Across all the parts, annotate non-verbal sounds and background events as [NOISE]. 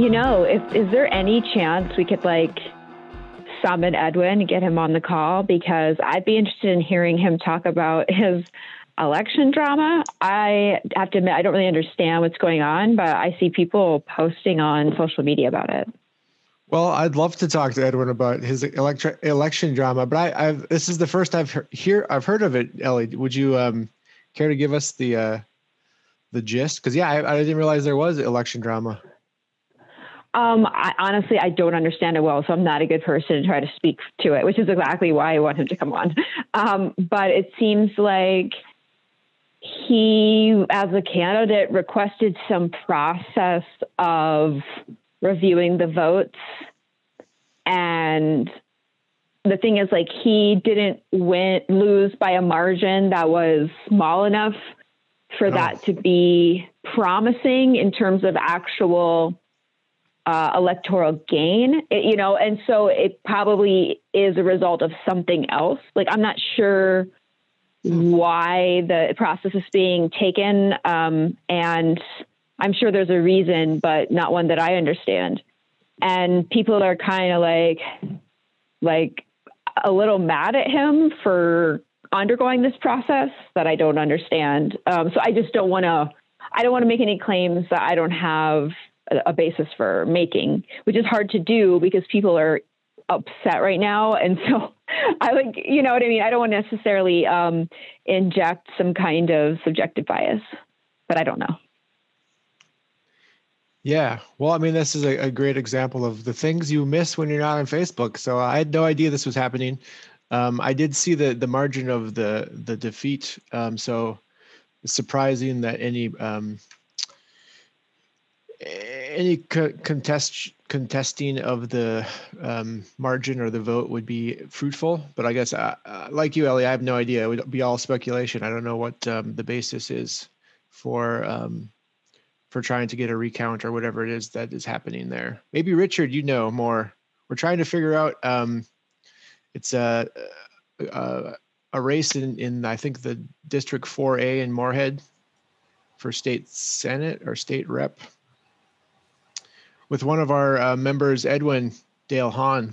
you know, if is there any chance we could like summon Edwin and get him on the call because I'd be interested in hearing him talk about his election drama. I have to admit I don't really understand what's going on, but I see people posting on social media about it. Well, I'd love to talk to Edwin about his election drama, but I, I've this is the first I've he- I've heard of it. Ellie, would you um, care to give us the uh, the gist? Because yeah, I, I didn't realize there was election drama. Um, I, honestly, I don't understand it well, so I'm not a good person to try to speak to it, which is exactly why I want him to come on. Um, but it seems like he, as a candidate, requested some process of reviewing the votes. And the thing is, like, he didn't win, lose by a margin that was small enough for oh. that to be promising in terms of actual uh, electoral gain, it, you know, and so it probably is a result of something else. Like, I'm not sure why the process is being taken. Um, and I'm sure there's a reason, but not one that I understand. And people are kind of like, like a little mad at him for undergoing this process that I don't understand. Um, so I just don't want to, I don't want to make any claims that I don't have a, basis for making, which is hard to do because people are upset right now. [LAUGHS] And so I like, you know what I mean? I don't want to necessarily um, inject some kind of subjective bias, but I don't know. Yeah. Well, I mean, this is a, a, great example of the things you miss when you're not on Facebook. So I had no idea this was happening. Um, I did see the the margin of the the defeat. Um, so surprising that any um, any co- contest contesting of the um, margin or the vote would be fruitful. But I guess, uh, uh, like you, Ellie, I have no idea. It would be all speculation. I don't know what um, the basis is for um, for trying to get a recount or whatever it is that is happening there. Maybe Richard, you know more. We're trying to figure out. Um, it's a, a a race in in I think the District 4A in Moorhead for state senate or state rep with one of our uh, members, Edwin Dale Hahn.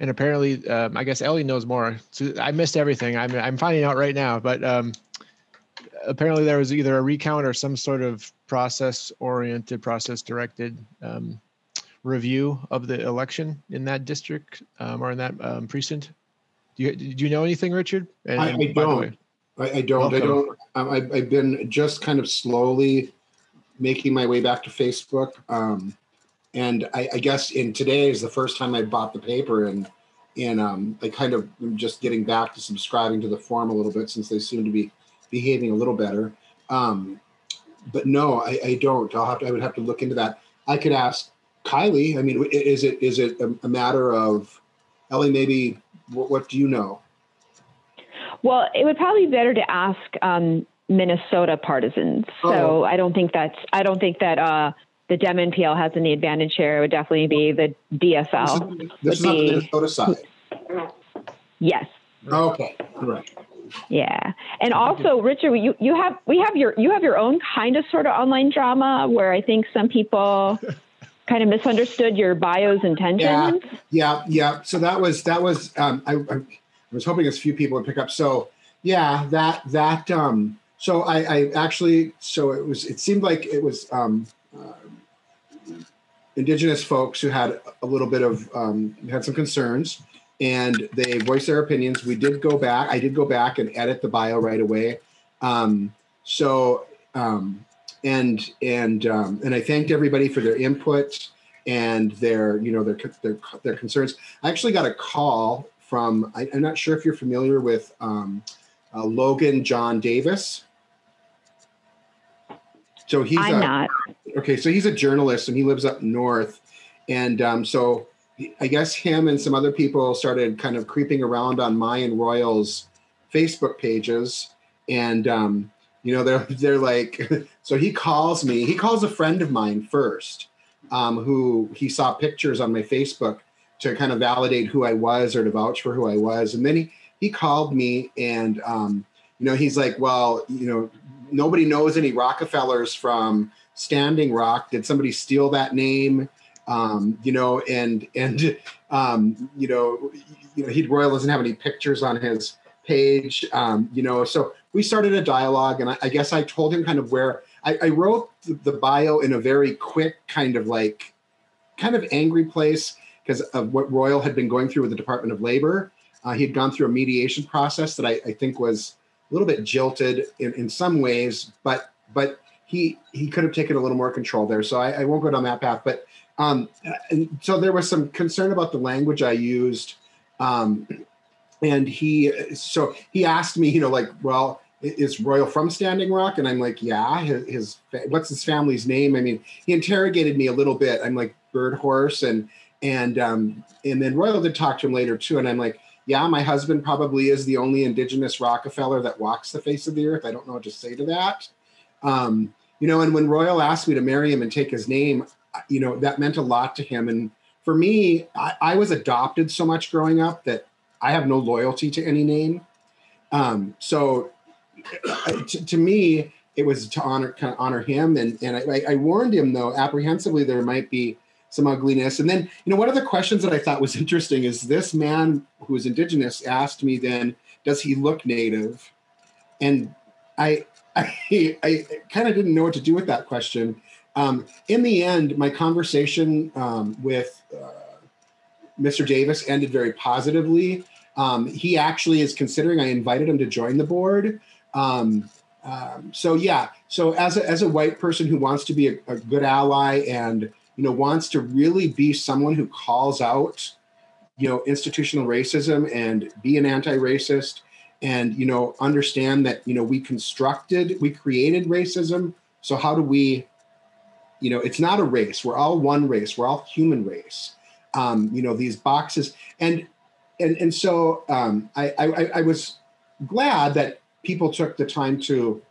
And apparently, um, I guess Ellie knows more. So I missed everything. I'm, I'm finding out right now. But um, apparently, there was either a recount or some sort of process oriented, process directed um, review of the election in that district um, or in that um, precinct. Do you, do you know anything, Richard? And, I, I don't. I, I, don't. Welcome. I don't. Um, I've, I've been just kind of slowly making my way back to Facebook. Um, and I, I, guess in today is the first time I bought the paper and and um, I kind of am just getting back to subscribing to the Forum a little bit since they seem to be behaving a little better. Um, but no, I, I, don't. I'll have to. I would have to look into that. I could ask Kylie. I mean, is it is it a, matter of Ellie? Maybe what, what, do you know? Well, it would probably be better to ask um, Minnesota partisans. Oh. So I don't think that's. I don't think that. Uh, the Dem NPL has any advantage here. It would definitely be the DFL. This is, this is be, on the Minnesota side. Yes. Okay. Right. Yeah, and also, Richard, you you have we have your you have your own kind of sort of online drama where I think some people [LAUGHS] kind of misunderstood your bio's intentions. Yeah, yeah, yeah. So that was that was um, I, I was hoping as few people would pick up. So yeah, that that um, so I, I actually so it was it seemed like it was um, indigenous folks who had a little bit of um, had some concerns and they voiced their opinions. We did go back i did go back and edit the bio right away. Um, so um, and and um, and i thanked everybody for their input and their you know their their, their concerns. I actually got a call from I, am not sure if you're familiar with um, uh, logan john davis. So he's I'm a, not. Okay, so he's a journalist and he lives up north, and um, so I guess him and some other people started kind of creeping around on Mayan Royals Facebook pages, and um, you know they're [LAUGHS] they're like, [LAUGHS] so he calls me. He calls a friend of mine first, um, who he saw pictures on my Facebook to kind of validate who I was or to vouch for who I was, and then he he called me and um, you know he's like, well, you know nobody knows any Rockefellers from Standing Rock. Did somebody steal that name? Um, you know, and and um, you know, you know, he Royal doesn't have any pictures on his page. Um, you know, so we started a dialogue, and I, I guess I told him kind of where I, I wrote the, the bio in a very quick kind of like kind of angry place because of what Royal had been going through with the Department of Labor. Uh, he had gone through a mediation process that I, I think was a little bit jilted in, in some ways, but but he he could have taken a little more control there. So I, I won't go down that path. But um, so there was some concern about the language I used. Um, and he so he asked me, you know, like, well, is Royal from Standing Rock? And I'm like, yeah. His, his what's his family's name? I mean, he interrogated me a little bit. I'm like Bird Horse, and and um, and then Royal did talk to him later too. And I'm like, yeah, my husband probably is the only Indigenous Rockefeller that walks the face of the earth. I don't know what to say to that. Um, you know, and when Royal asked me to marry him and take his name, you know, that meant a lot to him. And for me, I, I was adopted so much growing up that I have no loyalty to any name. Um, so to, to, me, it was to honor kind of honor him, and and I, I, warned him though apprehensively there might be some ugliness. And then you know one of the questions that I thought was interesting is this man who is indigenous asked me then, does he look native? And I I, I kind of didn't know what to do with that question. Um, in the end, my conversation um, with uh, Mr. Davis ended very positively. Um, he actually is considering. I invited him to join the board. Um, um, so yeah, so as a, as a white person who wants to be a, a, good ally and you know wants to really be someone who calls out you know institutional racism and be an anti-racist and you know understand that you know we constructed we created racism. So how do we you know it's not a race. We're all one race. We're all human race. Um, you know these boxes and and and so um, I, I I was glad that people took the time to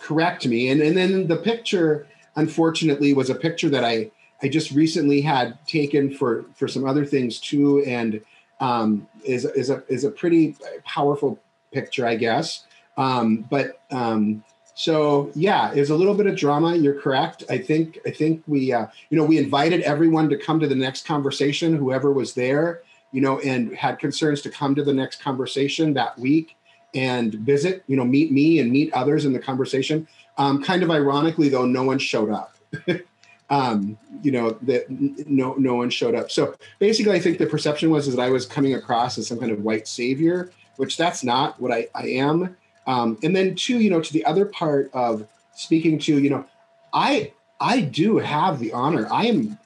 correct me. And and then the picture unfortunately was a picture that I I just recently had taken for for some other things too. And um, is is a is a pretty powerful picture I guess um, but um, so yeah, there's a little bit of drama. You're correct. I think I think we uh, you know we invited everyone to come to the next conversation, whoever was there, you know, and had concerns to come to the next conversation that week and visit, you know, meet me and meet others in the conversation. Um, kind of ironically, though, no one showed up. [LAUGHS] um, you know, that no no one showed up. So basically, I think the perception was is that I was coming across as some kind of white savior, which that's not what I, I am. Um, and then two, you know, to the other part of speaking to, you know, I I do have the honor. I am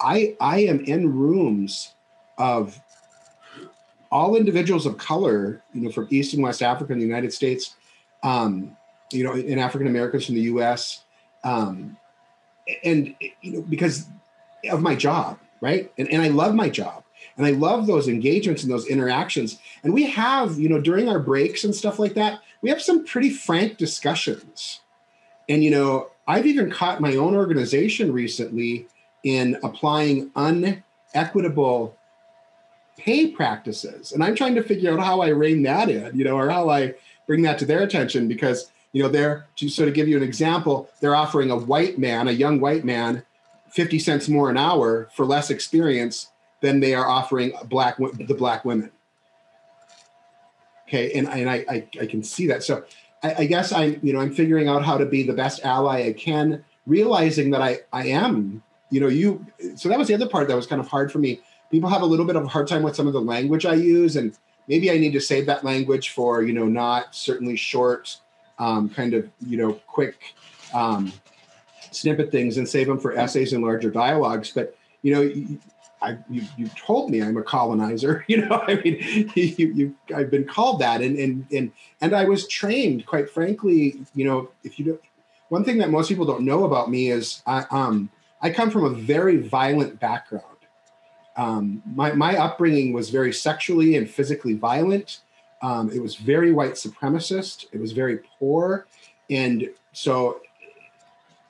I I am in rooms of all individuals of color, you know, from East and West Africa in the United States, um, you know, in African Americans from the U.S. Um, and you know, because of my job, right? And and I love my job. And I love those engagements and those interactions. And we have, you know, during our breaks and stuff like that, we have some pretty frank discussions. And, you know, I've even caught my own organization recently in applying unequitable pay practices. And I'm trying to figure out how I rein that in, you know, or how I bring that to their attention because, you know, they're to sort of give you an example, they're offering a white man, a young white man, 50 cents more an hour for less experience than they are offering black the black women. Okay, and, and I, I, I can see that. So I, I guess I'm you know I'm figuring out how to be the best ally I can, realizing that I I am you know you. So that was the other part that was kind of hard for me. People have a little bit of a hard time with some of the language I use, and maybe I need to save that language for you know not certainly short, um, kind of you know quick um, snippet things and save them for essays and larger dialogues. But you know I, you, you told me I'm a colonizer. [LAUGHS] You know, I mean, you, you, I've been called that, and and and and I was trained, quite frankly. You know, if you don't, one thing that most people don't know about me is I um I come from a very violent background. Um, my my upbringing was very sexually and physically violent. Um, it was very white supremacist. It was very poor, and so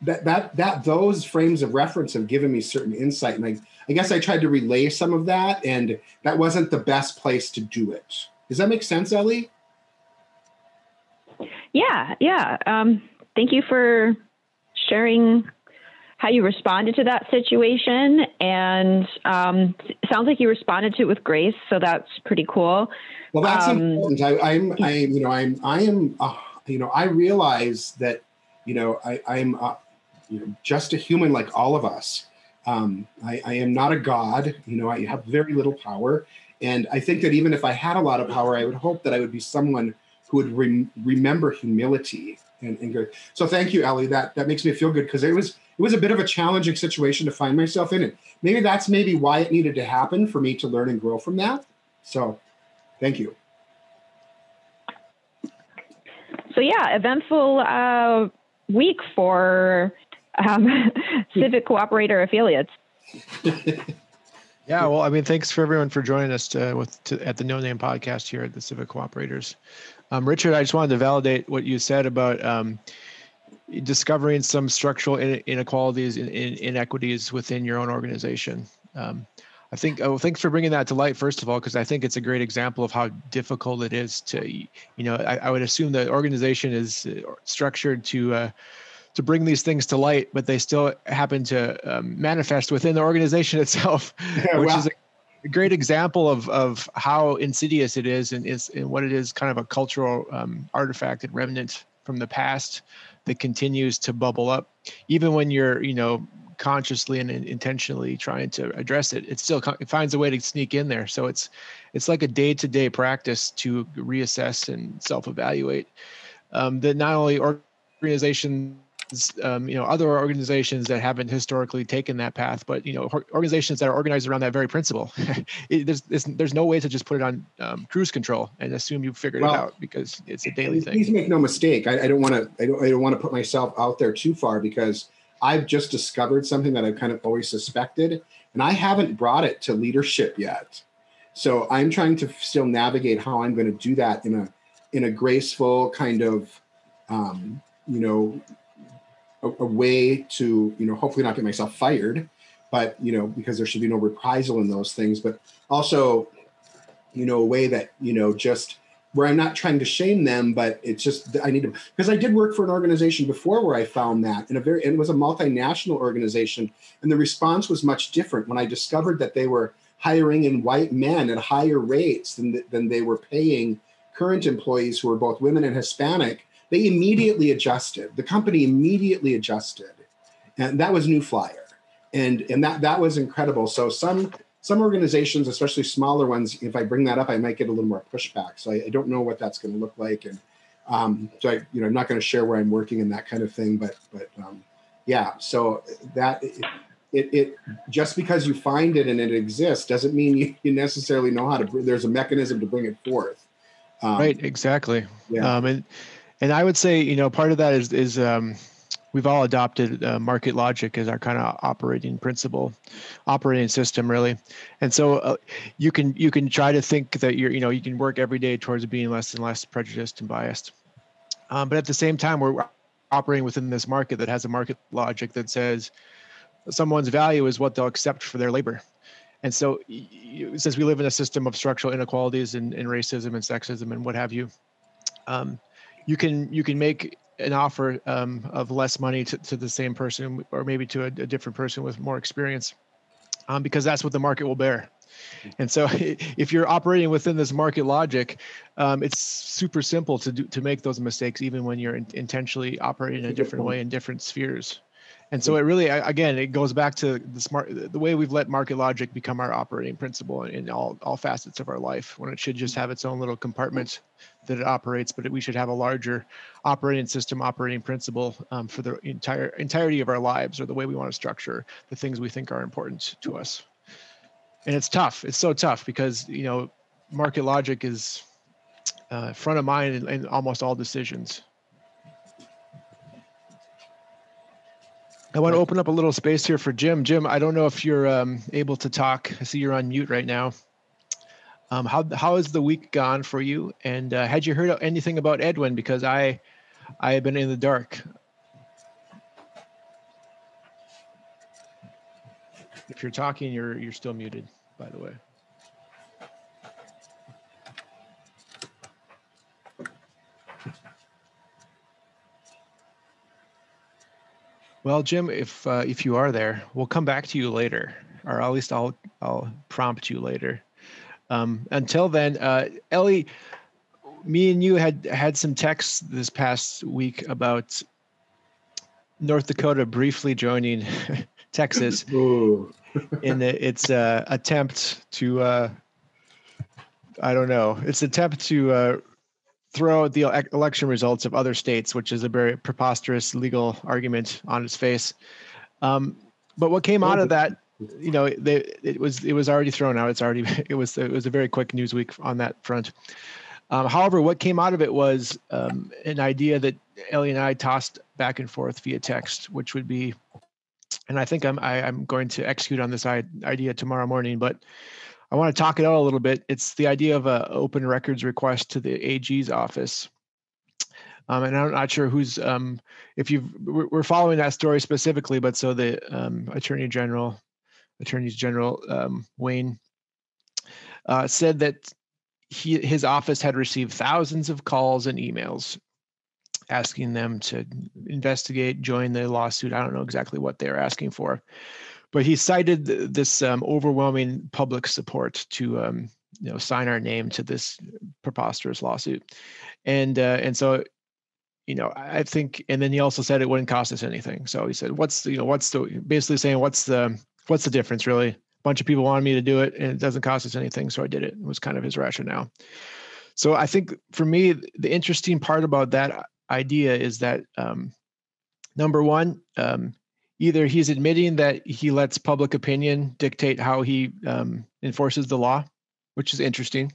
that that that those frames of reference have given me certain insight, and I I guess I tried to relay some of that, and that wasn't the best place to do it. Does that make sense, Ellie? Yeah, yeah. Um, thank you for sharing how you responded to that situation. And um, sounds like you responded to it with grace, so that's pretty cool. Well, that's um, important. I, am I, you know, I'm, I am, uh, you know, I realize that, you know, I, I'm, uh, you know, just a human like all of us. Um, I, I am not a god. You know, I have very little power, and I think that even if I had a lot of power, I would hope that I would be someone who would re- remember humility and, and good. So thank you, Ellie. That that makes me feel good because it was it was a bit of a challenging situation to find myself in. It maybe that's maybe why it needed to happen for me to learn and grow from that. So, thank you. So yeah, eventful uh, week for um, [LAUGHS] civic cooperator affiliates. [LAUGHS] yeah, well, I mean, thanks for everyone for joining us to, with to, at the No Name Podcast here at the Civic Cooperators. Um, Richard, I just wanted to validate what you said about um, discovering some structural inequalities and inequities within your own organization. Um, I think, oh, thanks for bringing that to light, first of all, because I think it's a great example of how difficult it is to, you know, I, I would assume the organization is uh, structured to, uh, to bring these things to light, but they still happen to um, manifest within the organization [LAUGHS] itself, yeah, which is a, a, great example of, of how insidious it is and, is, and what it is kind of a cultural um, artifact and remnant from the past that continues to bubble up. Even when you're you know consciously and intentionally trying to address it it still it finds a way to sneak in there. So it's it's like a day-to-day practice to reassess and self-evaluate. Um, that not only organizations um, you know other organizations that haven't historically taken that path but you know organizations that are organized around that very principle. [LAUGHS] It, there's, there's, there's no way to just put it on um, cruise control and assume you've figured well, it out because it's a daily thing. please make no mistake i, I don't want to I don't, I don't want to put myself out there too far because i've just discovered something that i've kind of always suspected and i haven't brought it to leadership yet. So i'm trying to still navigate how i'm going to do that in a in a graceful kind of um, you know a, a way to you know hopefully not get myself fired but you know because there should be no reprisal in those things but also you know a way that you know just where i'm not trying to shame them but it's just i need to because i did work for an organization before where i found that in a very it was a multinational organization and the response was much different when i discovered that they were hiring in white men at higher rates than, than they were paying current employees who were both women and hispanic they immediately adjusted. The company immediately adjusted, and that was New Flyer, and and that that was incredible. So some some organizations, especially smaller ones, if I bring that up, I might get a little more pushback. So I, I don't know what that's going to look like, and um, so I, you know, I'm not going to share where I'm working and that kind of thing. But but um, yeah, so that. It, it, it, just because you find it and it exists doesn't mean you, you necessarily know how to there's a mechanism to bring it forth um, right exactly yeah. Um, and and I would say, you know, part of that is is um, we've all adopted uh, market logic as our kind of operating principle, operating system, really. And so uh, you can you can try to think that you're, you know, you can work every day towards being less and less prejudiced and biased. Um, but at the same time, we're operating within this market that has a market logic that says someone's value is what they'll accept for their labor. And so, since we live in a system of structural inequalities and, and racism and sexism and what have you, um, you can you can make an offer um, of less money to, to the same person or maybe to a, a different person with more experience um, because that's what the market will bear. And so [LAUGHS] if you're operating within this market logic um, it's super simple to do to make those mistakes even when you're in, intentionally operating in a different way in different spheres and so it really again it goes back to the smart the way we've let market logic become our operating principle in all all facets of our life. When it should just have its own little compartment that it operates but we should have a larger operating system operating principle um, for the entire entirety of our lives or the way we want to structure the things we think are important to us. And it's tough it's so tough because you know market logic is uh, front of mind in, in almost all decisions I want to open up a little space here for Jim. Jim, I don't know if you're um, able to talk. I see you're on mute right now. Um, how how has the week gone for you? And uh, had you heard anything about Edwin? Because I I have been in the dark. If you're talking, you're you're still muted. By the way. Well, Jim, if uh, if you are there, we'll come back to you later, or at least I'll I'll prompt you later. Um, until then, uh, Ellie, me and you had had some texts this past week about North Dakota briefly joining [LAUGHS] Texas [LAUGHS] [LAUGHS] in the, its uh, attempt to uh, I don't know its attempt to throw the election results of other states, which is a very preposterous legal argument on its face. Um, but what came out of that, you know, they, it was it was already thrown out. It's already [LAUGHS] it was it was a very quick news week on that front. Um, however, what came out of it was um, an idea that Ellie and I tossed back and forth via text, which would be, and I think I'm I, am i am going to execute on this idea tomorrow morning, but I want to talk it out a little bit. It's the idea of an open records request to the AG's office. Um, and I'm not sure who's um, if you we're following that story specifically, but so the um, Attorney General, Attorneys General um, Wayne uh, said that he his office had received thousands of calls and emails asking them to investigate, join the lawsuit. I don't know exactly what they're asking for, but he cited this um, overwhelming public support to um, you know sign our name to this preposterous lawsuit, and uh, and so you know I think, and then he also said it wouldn't cost us anything. So he said, what's you know what's the basically saying what's the what's the difference really? A bunch of people wanted me to do it, and it doesn't cost us anything, so I did it. It was kind of his rationale. So I think for me, the interesting part about that idea is that um, number one, um, either he's admitting that he lets public opinion dictate how he um, enforces the law, which is interesting.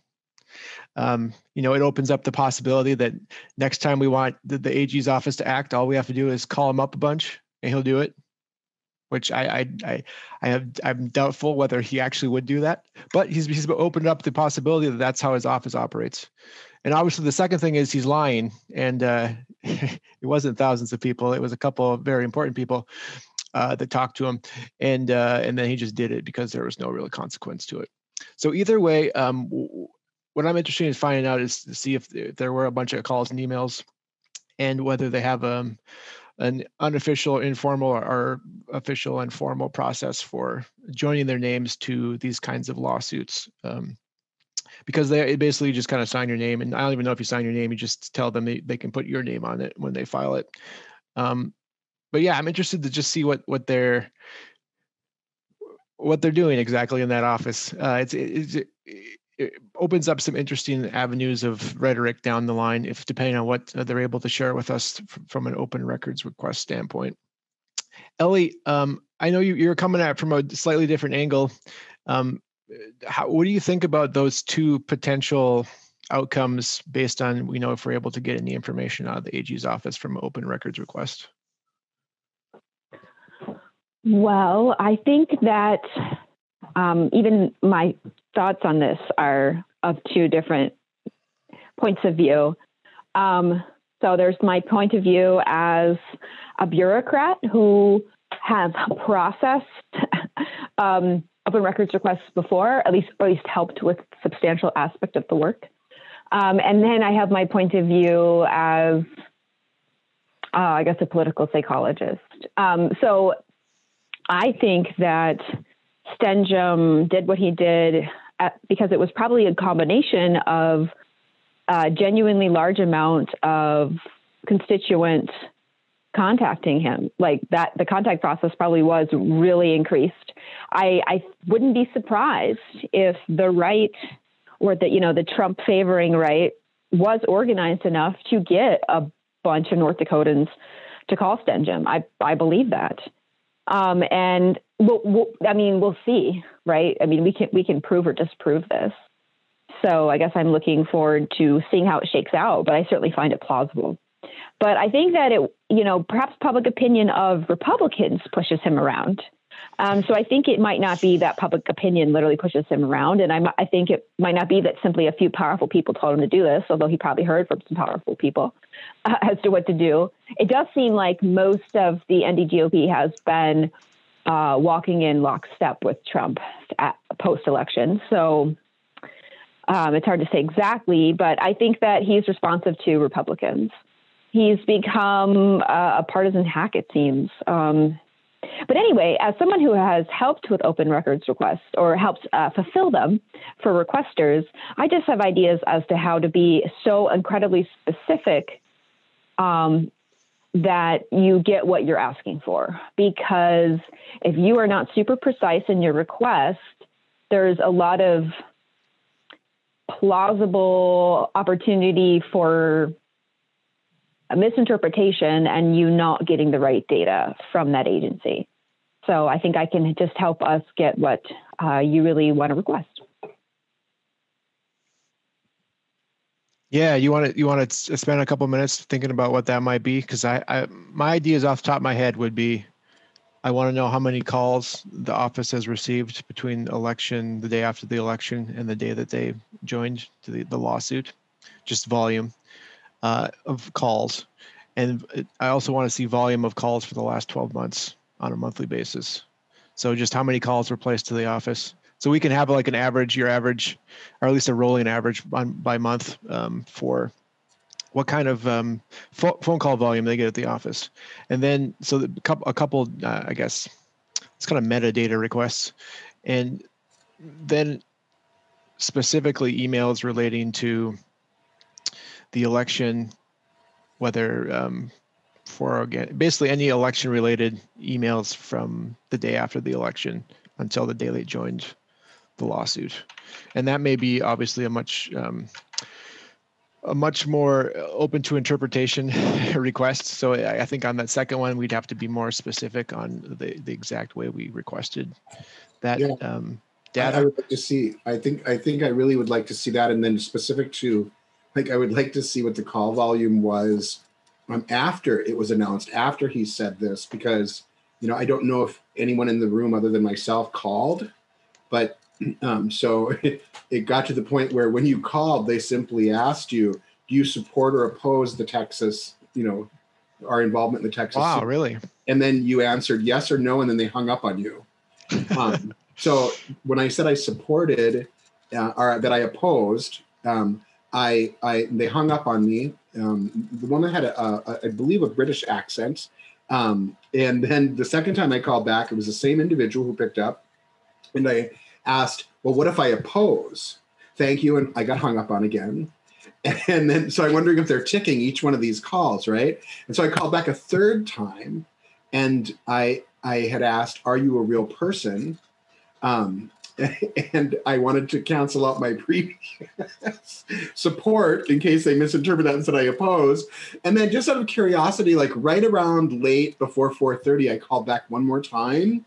Um, you know, it opens up the possibility that next time we want the, the, AG's office to act, all we have to do is call him up a bunch and he'll do it. Which I I I, I have I'm doubtful whether he actually would do that, but he's he's opened up the possibility that that's how his office operates. And obviously, the second thing is he's lying, and uh, [LAUGHS] it wasn't thousands of people; it was a couple of very important people uh, that talked to him, and uh, and then he just did it because there was no real consequence to it. So either way, um, what I'm interested in finding out is to see if there were a bunch of calls and emails, and whether they have um, an unofficial, informal, or official and formal process for joining their names to these kinds of lawsuits. Um, because they basically just kind of sign your name, and I don't even know if you sign your name. You just tell them they, they can put your name on it when they file it. Um, but yeah, I'm interested to just see what what they're what they're doing exactly in that office. Uh, it's, it's it, it opens up some interesting avenues of rhetoric down the line, if depending on what they're able to share with us from an open records request standpoint. Ellie, um, I know you, you're coming at it from a slightly different angle. Um, how, what do you think about those two potential outcomes based on you know if we're able to get any information out of the AG's office from open records request? Well, I think that um, even my thoughts on this are of two different points of view. Um, so there's my point of view as a bureaucrat who has processed [LAUGHS] um, open records requests before, at least, at least helped with substantial aspect of the work. Um, and then I have my point of view as, uh, I guess, a political psychologist. Um, so I think that Stenehjem did what he did at, because it was probably a combination of a genuinely large amount of constituent contacting him. Like that, the contact process probably was really increased. I, I wouldn't be surprised if the right or the, you know, the Trump favoring right was organized enough to get a bunch of North Dakotans to call Stenehjem. I, I believe that. Um, and we'll, we'll, I mean, we'll see, right? I mean, we can, we can prove or disprove this. So I guess I'm looking forward to seeing how it shakes out, but I certainly find it plausible. But I think that it, you know, perhaps public opinion of Republicans pushes him around. Um, so I think it might not be that public opinion literally pushes him around, and I, I think it might not be that simply a few powerful people told him to do this, although he probably heard from some powerful people uh, [LAUGHS] as to what to do. It does seem like most of the NDGOP has been uh, walking in lockstep with Trump post-election. So um, it's hard to say exactly, but I think that he's responsive to Republicans. He's become a, a partisan hack, it seems. Um, but anyway, as someone who has helped with open records requests or helped uh, fulfill them for requesters, I just have ideas as to how to be so incredibly specific um, that you get what you're asking for. Because if you are not super precise in your request, there's a lot of plausible opportunity for a misinterpretation and you not getting the right data from that agency. So I think I can just help us get what uh, you really want to request. Yeah, you want to you want to spend a couple minutes thinking about what that might be because I, I my ideas off the top of my head would be I want to know how many calls the office has received between election, the day after the election, and the day that they joined the, the lawsuit, just volume uh, of calls. And I also want to see volume of calls for the last 12 months on a monthly basis. So just how many calls were placed to the office. So we can have like an average, your average, or at least a rolling average on, by month um, for what kind of um, phone call volume they get at the office, and then so the, a couple, uh, I guess, it's kind of metadata requests, and then specifically emails relating to the election, whether um, for basically any election related emails from the day after the election until the day they joined the lawsuit, and that may be obviously a much um, a much more open to interpretation [LAUGHS] request. So I, I, think on that second one, we'd have to be more specific on the, the exact way we requested that yeah. um, data. I, I, would like to see. I think I think I really would like to see that, and then specific to, like, I would like to see what the call volume was um, after it was announced, after he said this, because you know I don't know if anyone in the room other than myself called, but [CLEARS THROAT] um, so it, [LAUGHS] it got to the point where when you called, they simply asked you, "Do you support or oppose the Texas, you know, our involvement in the Texas?" Wow, really? And then you answered yes or no, and then they hung up on you. [LAUGHS] Um, so when I said I supported uh, or that I opposed, um, I, I they hung up on me. Um, the woman had a, a, I believe, a British accent. Um, and then the second time I called back, it was the same individual who picked up, and I asked, well, what if I oppose? Thank you. And I got hung up on again. [LAUGHS] And then, so I'm wondering if they're ticking each one of these calls, right? And so I called back a third time and I, I had asked, are you a real person? Um, [LAUGHS] and I wanted to cancel out my previous [LAUGHS] support in case they misinterpret that and said I oppose. And then just out of curiosity, like right around late before 4:30, I called back one more time.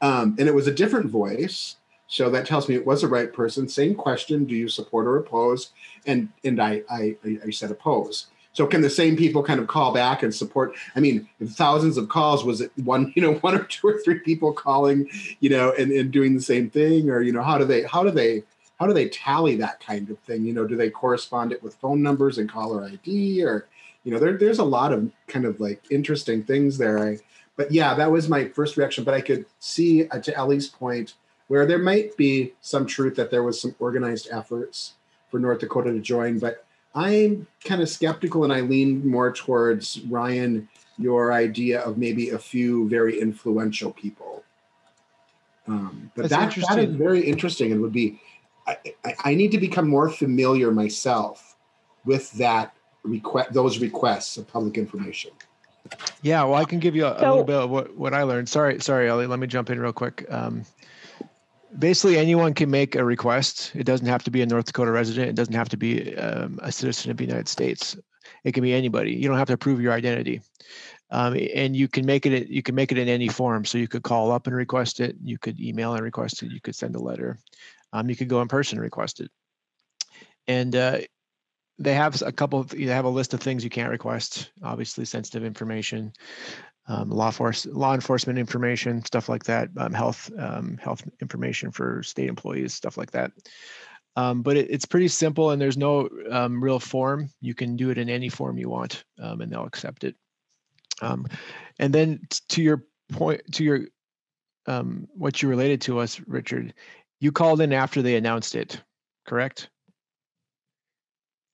Um, and it was a different voice. So that tells me it was the right person. Same question: Do you support or oppose? And and I I, I said oppose. So can the same people kind of call back and support? I mean, thousands of calls, was it one, [LAUGHS] you know, one or two or three people calling, you know, and, and doing the same thing? Or, you know, how do they how do they how do they tally that kind of thing? You know, do they correspond it with phone numbers and caller ID or you know, there, there's a lot of kind of like interesting things there. I, but yeah, that was my first reaction. But I could see uh, to Ellie's point, where there might be some truth that there was some organized efforts for North Dakota to join, but I'm kind of skeptical and I lean more towards Ryan, your idea of maybe a few very influential people. Um, but that, that is very interesting and would be, I, I, need to become more familiar myself with that request, those requests of public information. Yeah, well, I can give you a, so, a little bit of what, what I learned. Sorry, sorry, Ellie. Let me jump in real quick. Um, basically anyone can make a request. It doesn't have to be a North Dakota resident. It doesn't have to be um, a citizen of the United States. It can be anybody. You don't have to prove your identity, um, and you can make it. You can make it in any form. So you could call up and request it. You could email and request it. You could send a letter. Um, you could go in person and request it. And uh, they have a couple. Of, they have a list of things you can't request. Obviously, sensitive information um, law force, law enforcement information, stuff like that, um, health um, health information for state employees, stuff like that. Um, but it, it's pretty simple, and there's no um, real form. You can do it in any form you want, um, and they'll accept it. and then to your point, to your what you related to us, Richard, you called in after they announced it, correct?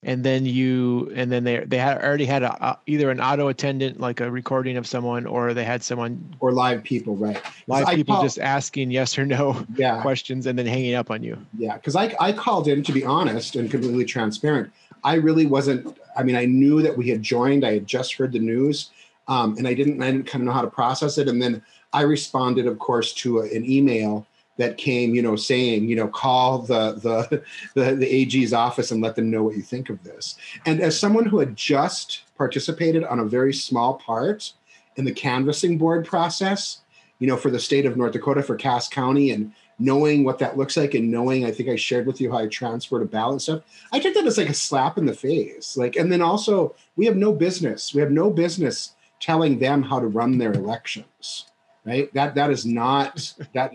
And then you and then they they had already had a, either an auto attendant like a recording of someone or they had someone or live people right. Live people call, just asking yes or no yeah. [LAUGHS] questions and then hanging up on you. Yeah because I, I called in to be honest and completely transparent. I really wasn't i mean i knew that we had joined i had just heard the news um, and i didn't i didn't kind of know how to process it. And then i responded of course to a, an email that came, you know, saying, you know, call the, the [LAUGHS] the the AG's office and let them know what you think of this. And as someone who had just participated on a very small part in the canvassing board process, you know, for the state of North Dakota for Cass County and knowing what that looks like and knowing I think I shared with you how I transferred a ballot stuff. I took that as like a slap in the face. Like, and then also we have no business. We have no business telling them how to run their elections. Right. That that is not that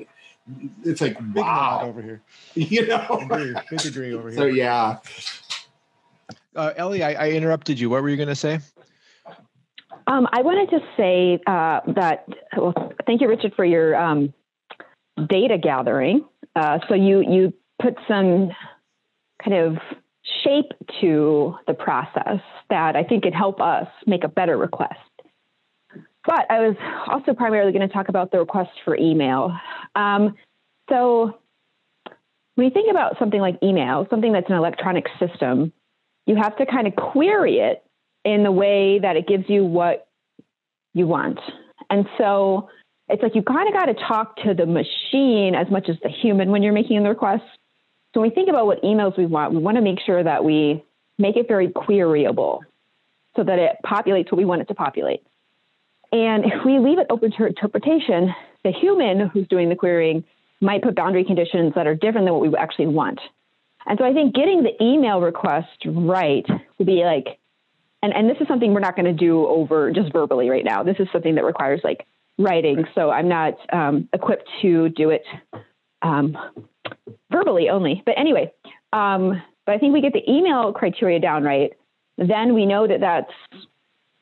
it's like Big wow over here. [LAUGHS] You know, agree. Big agree over here. So yeah. Uh, Ellie, I, I interrupted you. What were you going to say? Um, I wanted to say uh, that. Well, thank you, Richard, for your um, data gathering. Uh, so you you put some kind of shape to the process that I think could help us make a better request. But I was also primarily going to talk about the request for email. Um, so when you think about something like email, something that's an electronic system, you have to kind of query it in the way that it gives you what you want. And so it's like you kind of got to talk to the machine as much as the human when you're making the request. So when we think about what emails we want, we want to make sure that we make it very queryable so that it populates what we want it to populate. And if we leave it open to interpretation, the human who's doing the querying might put boundary conditions that are different than what we actually want. And so I think getting the email request right would be like, and, and this is something we're not going to do over just verbally right now. This is something that requires like writing. So I'm not um, equipped to do it um, verbally only. But anyway, um, but I think we get the email criteria down right. Then we know that that's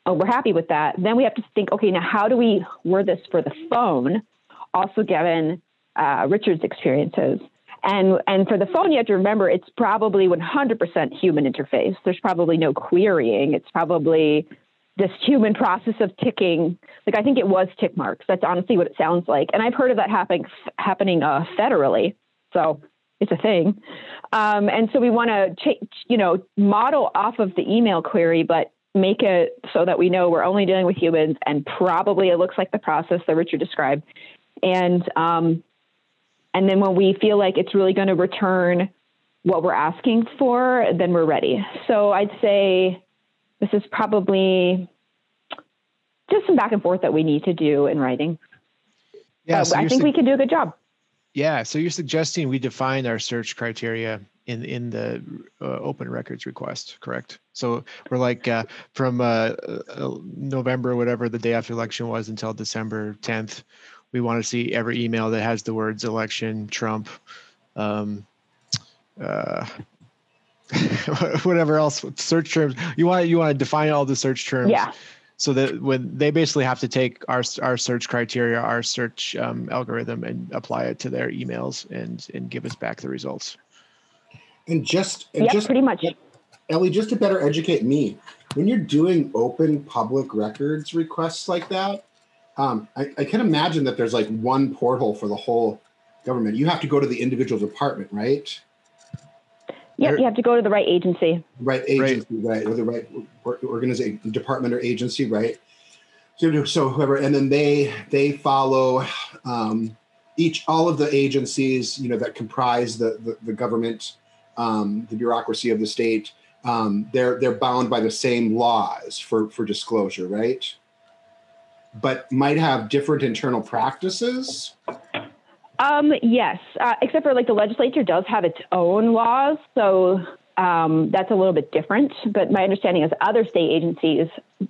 oh, we're happy with that. Then we have to think, okay, now how do we word this for the phone? Also, given uh, Richard's experiences. And, and for the phone, you have to remember it's probably 100% human interface. There's probably no querying. It's probably this human process of ticking. Like I think it was tick marks. That's honestly what it sounds like. And I've heard of that happening happening uh, federally. So it's a thing. Um, and so we want to, ch- you know, model off of the email query, but make it so that we know we're only dealing with humans and probably it looks like the process that Richard described. And um, and then when we feel like it's really going to return what we're asking for, then we're ready. So I'd say this is probably just some back and forth that we need to do in writing. Yeah, so I think su- we can do a good job. Yeah, so you're suggesting we define our search criteria in in the uh, open records request, correct? So we're like uh, from uh, uh November, whatever the day after election was, until December 10th. We want to see every email that has the words election, Trump, um, uh, [LAUGHS] whatever else search terms. You want you want to define all the search terms. Yeah. So that when they basically have to take our our search criteria, our search um, algorithm, and apply it to their emails and and give us back the results. And just and yep, just pretty much. Ellie, just to better educate me, when you're doing open public records requests like that, um, I, I can imagine that there's like one portal for the whole government. You have to go to the individual department, right? Yep, you have to go to the right agency. Right agency, right, right or the right organization, department or agency, right? So, so whoever, and then they they follow um, each all of the agencies, you know, that comprise the the, the government um, the bureaucracy of the state, um, they're they're bound by the same laws for for disclosure, right? But might have different internal practices. Um, yes, uh, except for like the legislature does have its own laws, so um, that's a little bit different. But my understanding is other state agencies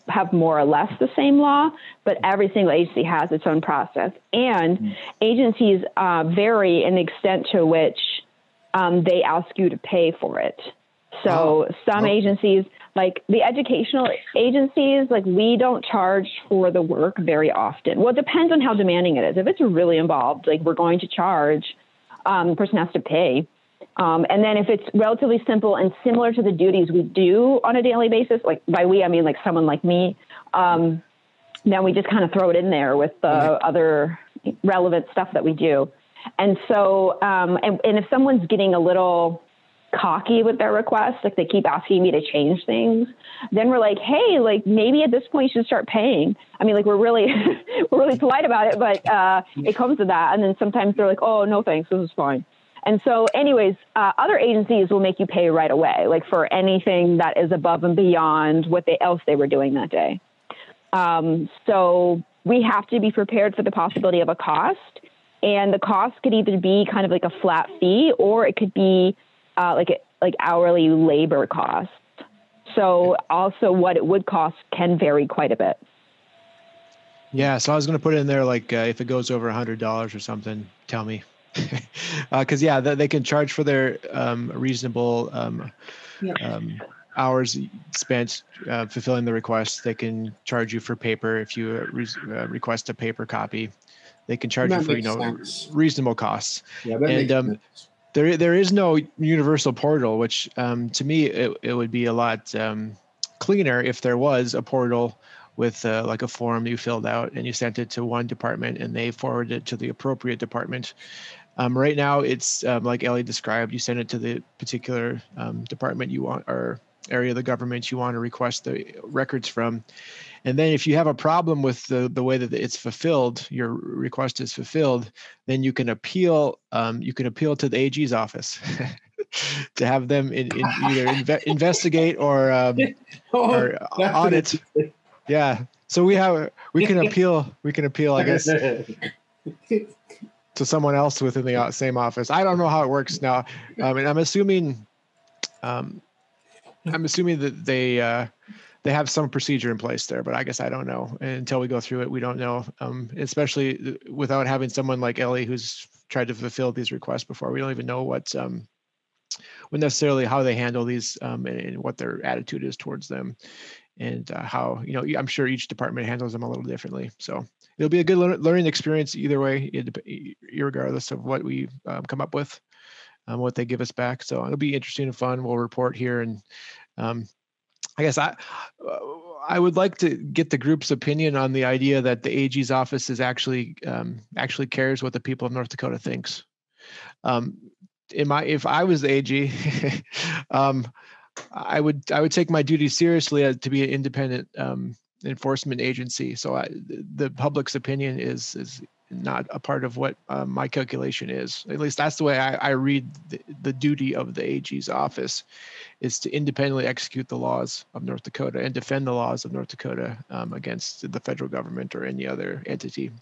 have more or less the same law, but every single agency has its own process, and mm. agencies uh, vary in the extent to which um, they ask you to pay for it. So oh. some oh. agencies, like the educational agencies, like we don't charge for the work very often. Well, it depends on how demanding it is. If it's really involved, like we're going to charge, um, the person has to pay. Um, and then if it's relatively simple and similar to the duties we do on a daily basis, like by we, I mean like someone like me, um, then we just kind of throw it in there with the mm-hmm. other relevant stuff that we do. And so, um, and, and if someone's getting a little cocky with their requests, like they keep asking me to change things, then we're like, hey, like maybe at this point you should start paying. I mean, like we're really [LAUGHS] we're really polite about it, but uh, it comes to that. And then sometimes they're like, oh no, thanks, this is fine. And so, anyways, uh, other agencies will make you pay right away, like for anything that is above and beyond what they else they were doing that day. Um, so we have to be prepared for the possibility of a cost, and the cost could either be kind of like a flat fee, or it could be uh, like like hourly labor costs. So also, what it would cost can vary quite a bit. Yeah, so I was going to put it in there like uh, if it goes over a hundred dollars or something, tell me because [LAUGHS] uh, yeah, they, they, can charge for their um, reasonable um, yeah. um, hours spent uh, fulfilling the request. They can charge you for paper if you uh, re- uh, request a paper copy. They can charge that you for you know sense. reasonable costs. Yeah, and, um. There, there is no universal portal, which um, to me it, it would be a lot um, cleaner if there was a portal with uh, like a form you filled out and you sent it to one department and they forwarded it to the appropriate department um, right now, it's um, like Ellie described. You send it to the particular um, department you want or area of the government you want to request the records from, and then if you have a problem with the the way that it's fulfilled, your request is fulfilled, then you can appeal. Um, you can appeal to the AG's office. [LAUGHS] to have them in, in either inve- [LAUGHS] investigate or, um, [LAUGHS] oh, or audit. Yeah. So we have we can appeal. We can appeal. I guess to someone else within the same office. I don't know how it works now. Um, and I'm assuming, um, I'm assuming that they uh, they have some procedure in place there, but I guess I don't know. And until we go through it, we don't know. Um, especially without having someone like Ellie who's tried to fulfill these requests before, we don't even know what um, what necessarily how they handle these um, and, and, what their attitude is towards them and uh, how you know i'm sure each department handles them a little differently so it'll be a good learning experience either way regardless of what we um, come up with um, what they give us back so it'll be interesting and fun we'll report here and um, i guess i i would like to get the group's opinion on the idea that the ag's office is actually um, actually cares what the people of north dakota thinks um, in my if i was the ag [LAUGHS] um, I would I would take my duty seriously to be an independent um, enforcement agency. So I, the public's opinion is is not a part of what uh, my calculation is. At least that's the way I, I read the, the, duty of the AG's office, is to independently execute the laws of North Dakota and defend the laws of North Dakota um, against the federal government or any other entity.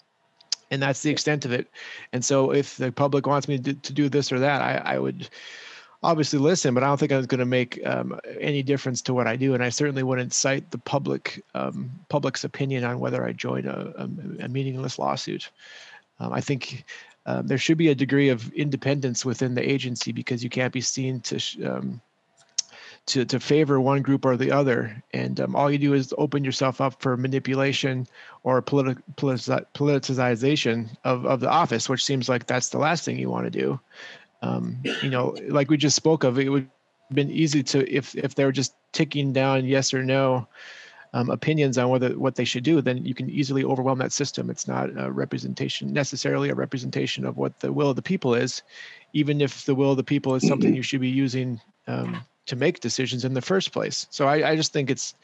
And that's the extent of it. And so, if the public wants me to, to do this or that, I, I would obviously listen, but I don't think I was going to make um, any difference to what I do. And I certainly wouldn't cite the public um, public's opinion on whether I join a, a, a meaningless lawsuit. Um, I think um, there should be a degree of independence within the agency because you can't be seen to um, to to favor one group or the other. And um, all you do is open yourself up for manipulation or politi- politicization of, of the office, which seems like that's the last thing you want to do um, you know, like we just spoke of, it would have been easy to if if they were just ticking down yes or no um, opinions on whether what they should do, then you can easily overwhelm that system. It's not a representation necessarily a representation of what the will of the people is, even if the will of the people is something you should be using um, to make decisions in the first place. So I, I just think it's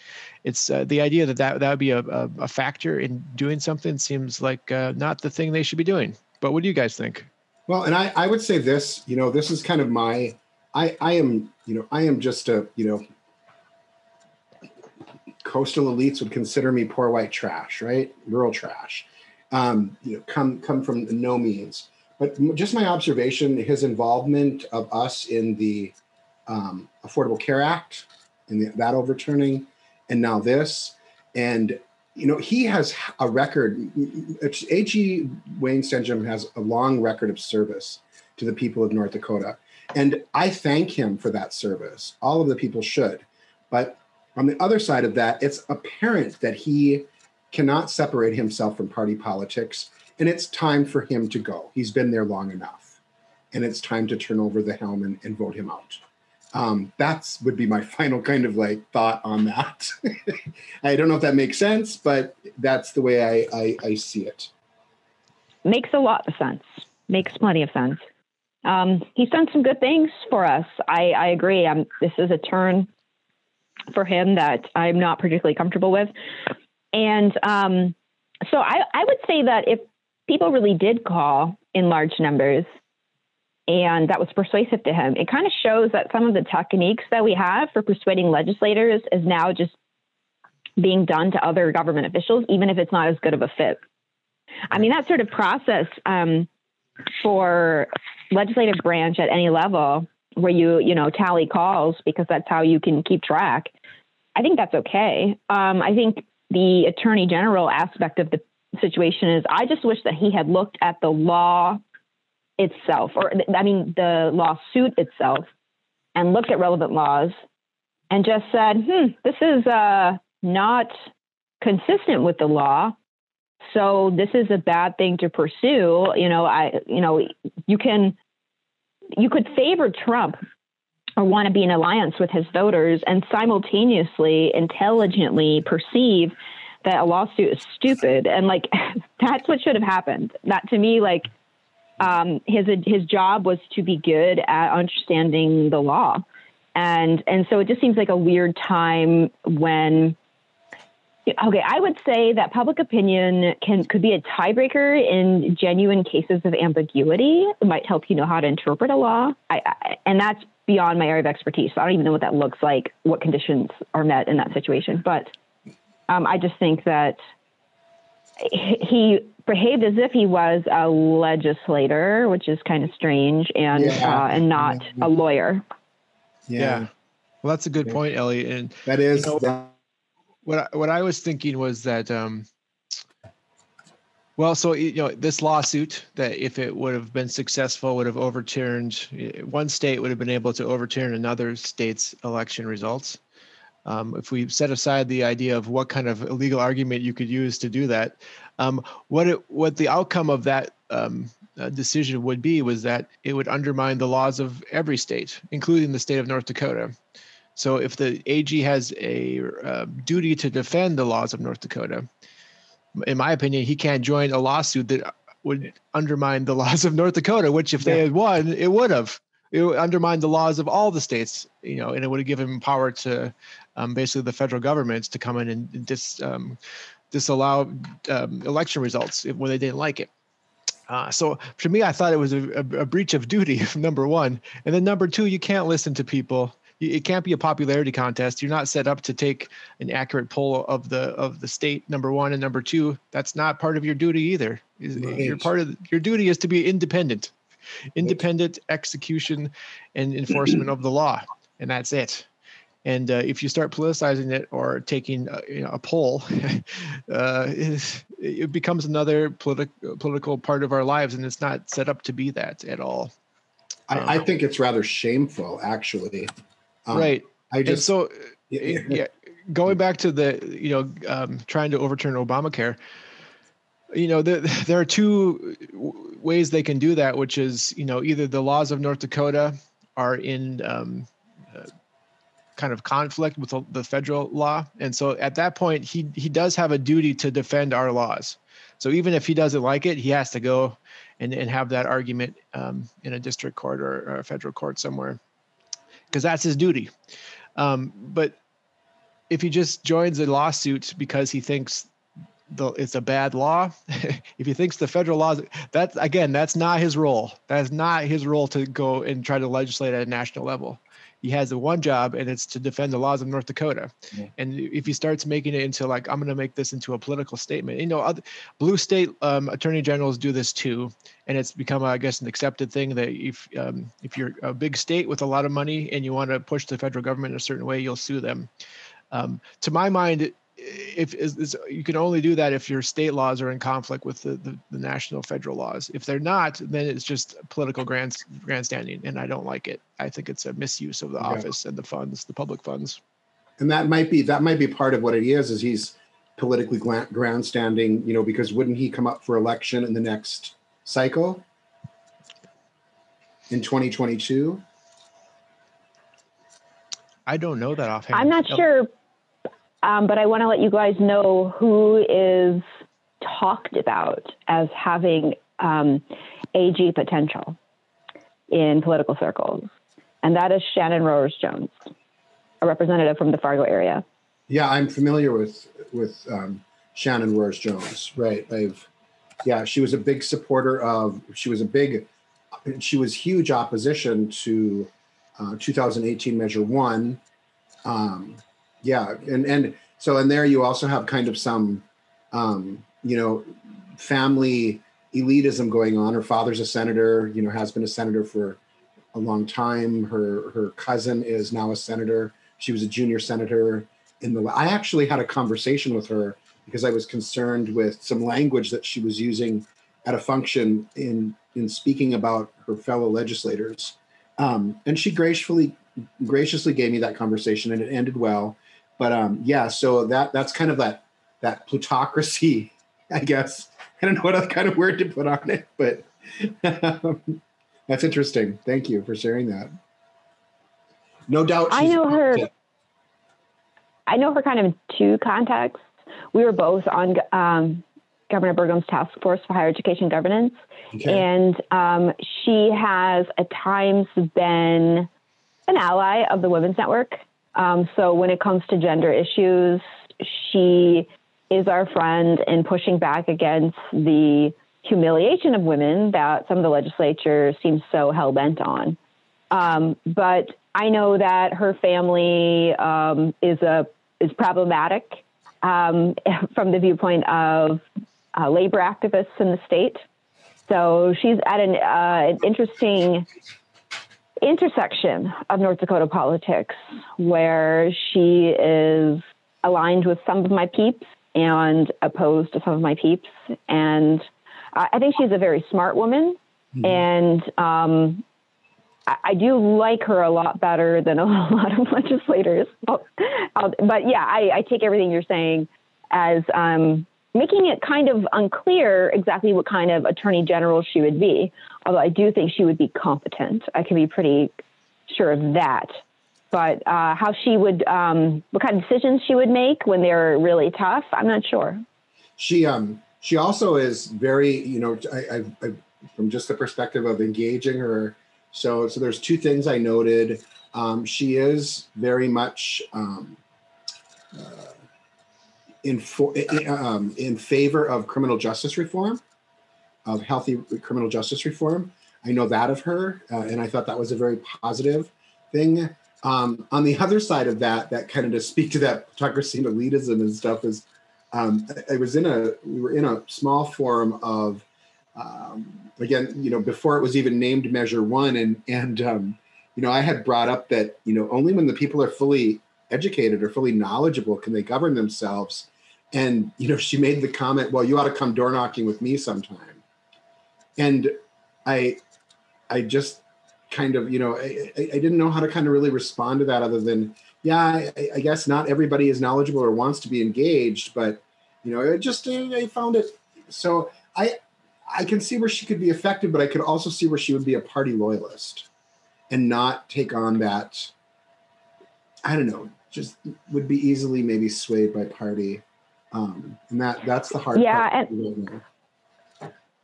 it's uh, the idea that that that would be a, a, a factor in doing something seems like uh, not the thing they should be doing. But what do you guys think? Well, and I, I would say this, you know, this is kind of my, I, I am, you know, I am just a, you know, coastal elites would consider me poor white trash, right? Rural trash. Um, you know, come come from no means. But just my observation, his involvement of us in the um, Affordable Care Act and the, that overturning, and now this, and you know, he has a record. H.E. Wayne Stenehjem has a long record of service to the people of North Dakota. And I thank him for that service. All of the people should. But on the other side of that, it's apparent that he cannot separate himself from party politics. And it's time for him to go. He's been there long enough. and it's time to turn over the helm and, and vote him out. Um, that's would be my [LAUGHS] final kind of like thought on that. [LAUGHS] I don't know if that makes sense, but that's the way I, I, I see it. Makes a lot of sense. Makes plenty of sense. Um, he's done some good things for us. I, I agree. I'm, this is a turn for him that I'm not particularly comfortable with. And um, so I, I would say that if people really did call in large numbers and that was persuasive to him, it kind of shows that some of the techniques that we have for persuading legislators is now just being done to other government officials, even if it's not as good of a fit. I mean, that sort of process um, for legislative branch at any level where you, you know, tally calls because that's how you can keep track. I think that's okay. Um, I think the attorney general aspect of the situation is I just wish that he had looked at the law itself, or I mean, the lawsuit itself, and looked at relevant laws and just said, hmm, this is uh, not consistent with the law. So this is a bad thing to pursue. You know, I, you know, you can, you could favor Trump or want to be in alliance with his voters and simultaneously intelligently perceive that a lawsuit is stupid and like [LAUGHS] that's what should have happened that to me like um, his his job was to be good at understanding the law and and so it just seems like a weird time when okay i would say that public opinion can could be a tiebreaker in genuine cases of ambiguity it might help you know how to interpret a law I, I, and that's beyond my area of expertise. So I don't even know what that looks like, what conditions are met in that situation. But um, I just think that he behaved as if he was a legislator, which is kind of strange, and yeah. uh, and not a lawyer. Yeah. yeah. Well, that's a good point, Ellie. And that is you know, that. what I, what I was thinking was that um, well, so you know, this lawsuit that if it would have been successful, would have overturned eh, one state would have been able to overturn another state's election results. Um, if we set aside the idea of what kind of legal argument you could use to do that, um, what it, what the outcome of that um, uh, decision would be was that it would undermine the laws of every state, including the state of North Dakota. So if the AG has a uh, duty to defend the laws of North Dakota, in my opinion, he can't join a lawsuit that would undermine the [LAUGHS] laws of North Dakota, which if they had won, it would have. It would undermine the laws of all the states, you know, and it would have given power to um, basically the federal governments to come in and dis, um, disallow um, election results when they didn't like it. Uh, so for me, I thought it was a, a, a breach of duty, [LAUGHS] number one. And then number two, you can't listen to people it can't be a popularity contest. You're not set up to take an accurate poll of the of the state number one and number two. That's not part of your duty either. Right. Your part of your duty is to be independent, [LAUGHS] independent execution and enforcement of the law, and that's it. And uh, if you start politicizing it or taking a, you know, a poll, [LAUGHS] uh, it, becomes another politi- political part of our lives, and it's not set up to be that at all. I, I think it's rather shameful, actually. Um, right. I just and so [LAUGHS] yeah, yeah, going back to the you know um, trying to overturn Obamacare. You know, the, there are two ways they can do that, which is you know either the laws of North Dakota are in um, uh, kind of conflict with the federal law, and so at that point he he does have a duty to defend our laws. So even if he doesn't like it, he has to go and, and have that argument um, in a district court or, or, a federal court somewhere because that's his duty. Um, but if he just joins a lawsuit because he thinks the, it's a bad law, [LAUGHS] if he thinks the federal laws, that's again, that's not his role. That's not his role to go and try to legislate at a national level he has the one job and it's to defend the laws of North Dakota. Yeah. And if he starts making it into like, I'm going to make this into a political statement, you know, other, blue state um, attorney generals do this too. And it's become, I guess, an accepted thing that if, um, if you're a big state with a lot of money and you want to push the federal government in a certain way, you'll sue them. Um, to my mind, if is, is, you can only do that if your state laws are in conflict with the, the, the, national federal laws. If they're not, then it's just political grand, grandstanding, and I don't like it. I think it's a misuse of the yeah. office and the funds, the public funds. And that might be that might be part of what it is. Is he's politically grandstanding? You know, because wouldn't he come up for election in the next cycle? in 2022? I don't know that offhand. I'm not sure, um, but I want to let you guys know who is talked about as having um, AG potential in political circles, and that is Shannon Roers Jones, a representative from the Fargo area. Yeah, I'm familiar with with um, Shannon Roers Jones. Right, I've yeah, she was a big supporter of. She was a big. She was huge opposition to uh, 2018 Measure One. Um, yeah, and and so and there you also have kind of some, um, you know, family elitism going on. Her father's a senator. You know, has been a senator for a long time. Her her cousin is now a senator. She was a junior senator in the. I actually had a conversation with her because I was concerned with some language that she was using at a function in in speaking about her fellow legislators. Um, and she gracefully graciously gave me that conversation, and it ended well. But um, yeah, so that that's kind of that that plutocracy, [LAUGHS] I guess. I don't know what other kind of word to put on it, but um, [LAUGHS] that's interesting. Thank you for sharing that. No doubt. I know her. I know her kind of in two contexts. We were both on um, Governor Burgum's task force for higher education governance. Okay. And um, she has at times been an ally of the Women's Network. Um, so when it comes to gender issues, she is our friend in pushing back against the humiliation of women that some of the legislature seems so hell bent on. Um, but I know that her family um, is a is problematic um, [LAUGHS] from the viewpoint of uh, labor activists in the state. So she's at an, uh, an interesting intersection of North Dakota politics where she is aligned with some of my peeps and opposed to some of my peeps. And I think she's a very smart woman. Mm-hmm. And um, I, do like her a lot better than [LAUGHS] a lot of legislators. I'll, I'll, but yeah, I, I, take everything you're saying as um, making it kind of unclear exactly what kind of attorney general she would be. Although I do think she would be competent. I can be pretty sure of that. But uh, how she would, um, what kind of decisions she would make when they're really tough, I'm not sure. She, um, she also is very, you know, I, I, I from just the perspective of engaging her so, so there's two things I noted. Um, she is very much um, uh, in, for, um, in favor of criminal justice reform, of healthy criminal justice reform. I know that of her, uh, and I thought that was a very positive thing. Um, on the other side of that, that kind of to speak to that plutocracy and elitism and stuff is, um, I, I was in a we were in a small forum of um, again, you know, before it was even named Measure One, and and um, you know, I had brought up that you know only when the people are fully educated or fully knowledgeable can they govern themselves. And you know, she made the comment, "Well, you ought to come door knocking with me sometime." And I, I just kind of, you know, I, I didn't know how to kind of really respond to that other than, yeah, I, I guess not everybody is knowledgeable or wants to be engaged, but you know, it just uh, I found it so I I can see where she could be effective, but I could also see where she would be a party loyalist and not take on that. I don't know, just would be easily maybe swayed by party, um, and that that's the hard. Yeah, and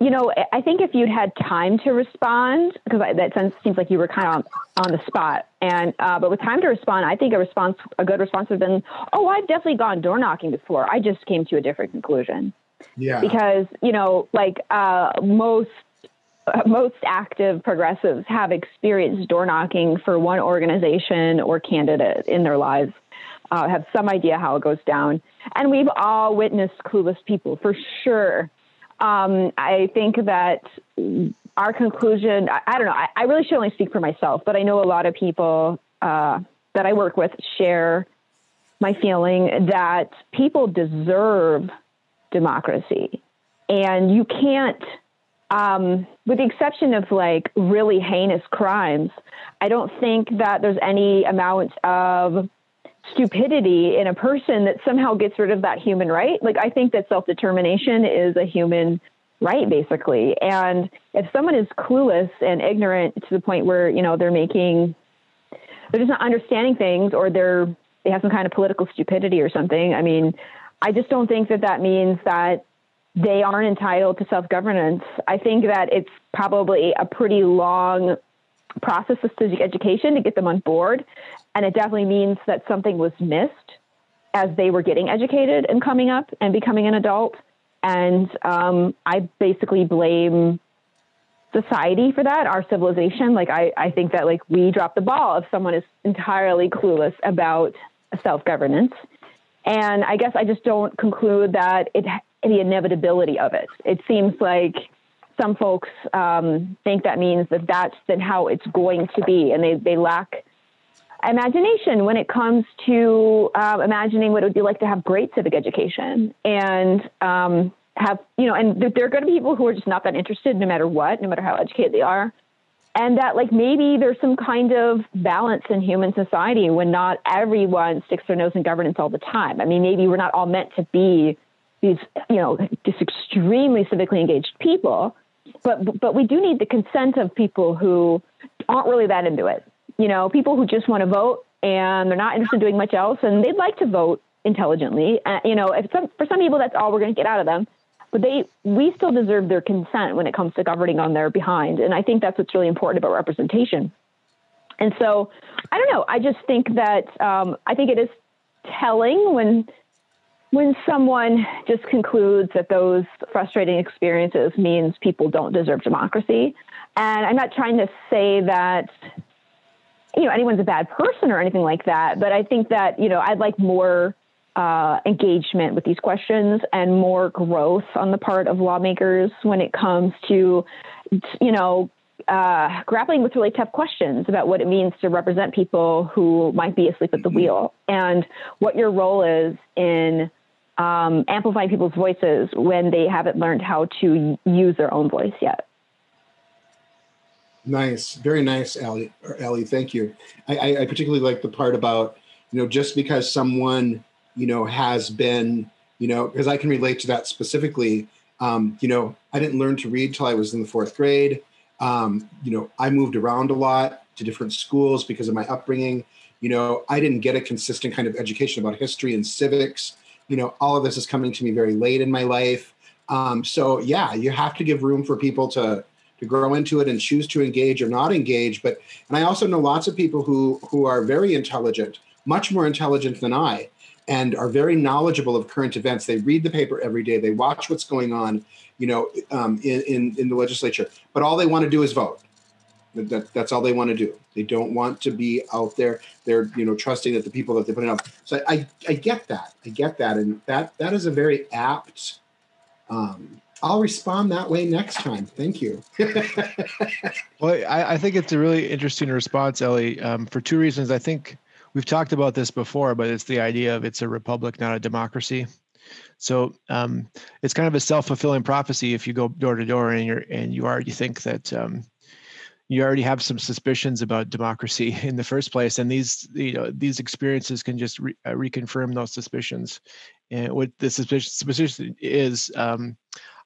you know, I think if you'd had time to respond, because that sense seems like you were kind of on, on the spot, and uh, but with time to respond, I think a response, a good response would have been, "Oh, I've definitely gone door knocking before. I just came to a different conclusion." Yeah. Because, you know, like uh, most uh, most active progressives have experienced door knocking for one organization or candidate in their lives, uh, have some idea how it goes down. And we've all witnessed clueless people for sure. Um, I think that our conclusion, I, I don't know, I, I, really should only speak for myself, but I know a lot of people uh, that I work with share my feeling that people deserve democracy. And you can't, um, with the exception of like really heinous crimes, I don't think that there's any amount of stupidity in a person that somehow gets rid of that human right. Like, I think that self determination is a human right, basically. And if someone is clueless and ignorant to the point where, you know, they're making, they're just not understanding things or they're, they have some kind of political stupidity or something. I mean, I just don't think that that means that they aren't entitled to self governance. I think that it's probably a pretty long process of civic education to get them on board. And it definitely means that something was missed as they were getting educated and coming up and becoming an adult. And um, I basically blame society for that, our civilization. Like, I, I think that, like, we drop the ball if someone is entirely clueless about self governance. And I guess I just don't conclude that it, the inevitability of it. It seems like some folks um, think that means that that's then how it's going to be, and they, they lack imagination when it comes to um, imagining what it would be like to have great civic education and um, have you know and there are going to be people who are just not that interested no matter what no matter how educated they are. And that like maybe there's some kind of balance in human society when not everyone sticks their nose in governance all the time. I mean maybe we're not all meant to be these you know just extremely civically engaged people but but we do need the consent of people who aren't really that into it you know, people who just want to vote and they're not interested in doing much else and they'd like to vote intelligently. Uh, you know, if some, for some people, that's all we're going to get out of them. But they, we still deserve their consent when it comes to governing on their behind. And I think that's what's really important about representation. And so, I don't know. I just think that um, I think it is telling when when someone just concludes that those frustrating experiences means people don't deserve democracy. And I'm not trying to say that you know anyone's a bad person or anything like that but i think that you know i'd like more uh, engagement with these questions and more growth on the part of lawmakers when it comes to you know uh, grappling with really tough questions about what it means to represent people who might be asleep at the wheel and what your role is in um, amplifying people's voices when they haven't learned how to use their own voice yet. Nice, very nice, Ali. Ali, thank you. I, I particularly like the part about you know just because someone you know has been you know because I can relate to that specifically. Um, you know, I didn't learn to read till I was in the fourth grade. Um, you know, I moved around a lot to different schools because of my upbringing. You know, I didn't get a consistent kind of education about history and civics. You know, all of this is coming to me very late in my life. Um, so yeah, you have to give room for people to to grow into it and choose to engage or not engage. But and I also know lots of people who who are very intelligent, much more intelligent than I, and are very knowledgeable of current events. They read the paper every day. They watch what's going on, you know, um, in, in in the legislature. But all they want to do is vote. That, that's all they want to do. They don't want to be out there. They're you know trusting that the people that they put it up. So I I get that. I get that, and that that is a very apt um, I'll respond that way next time. Thank you. [LAUGHS] well, I, I, think it's a really interesting response, Ellie, um, for two reasons. I think we've talked about this before, but it's the idea of it's a republic, not a democracy. So um, it's kind of a self-fulfilling prophecy if you go door to door and you're and you already think that um, you already have some suspicions about democracy [LAUGHS] in the first place, and these you know these experiences can just re- uh, reconfirm those suspicions. And what the suspicion, is, um,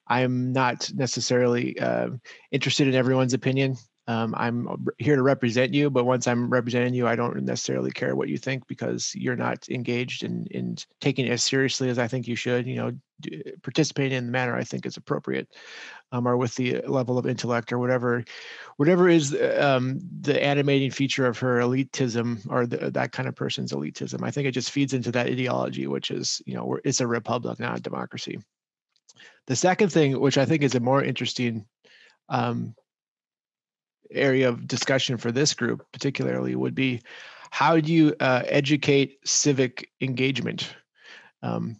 I'm not necessarily uh, interested in everyone's opinion. Um, I'm here to represent you, but once I'm representing you, I don't necessarily care what you think because you're not engaged in in taking it as seriously as I think you should. You know, participating in the manner I think is appropriate, um, or with the level of intellect or whatever, whatever is um, the animating feature of her elitism or the, that kind of person's elitism. I think it just feeds into that ideology, which is you know it's a republic, not a democracy. The second thing, which I think is a more interesting um, area of discussion for this group, particularly, would be how do you uh, educate civic engagement? Um,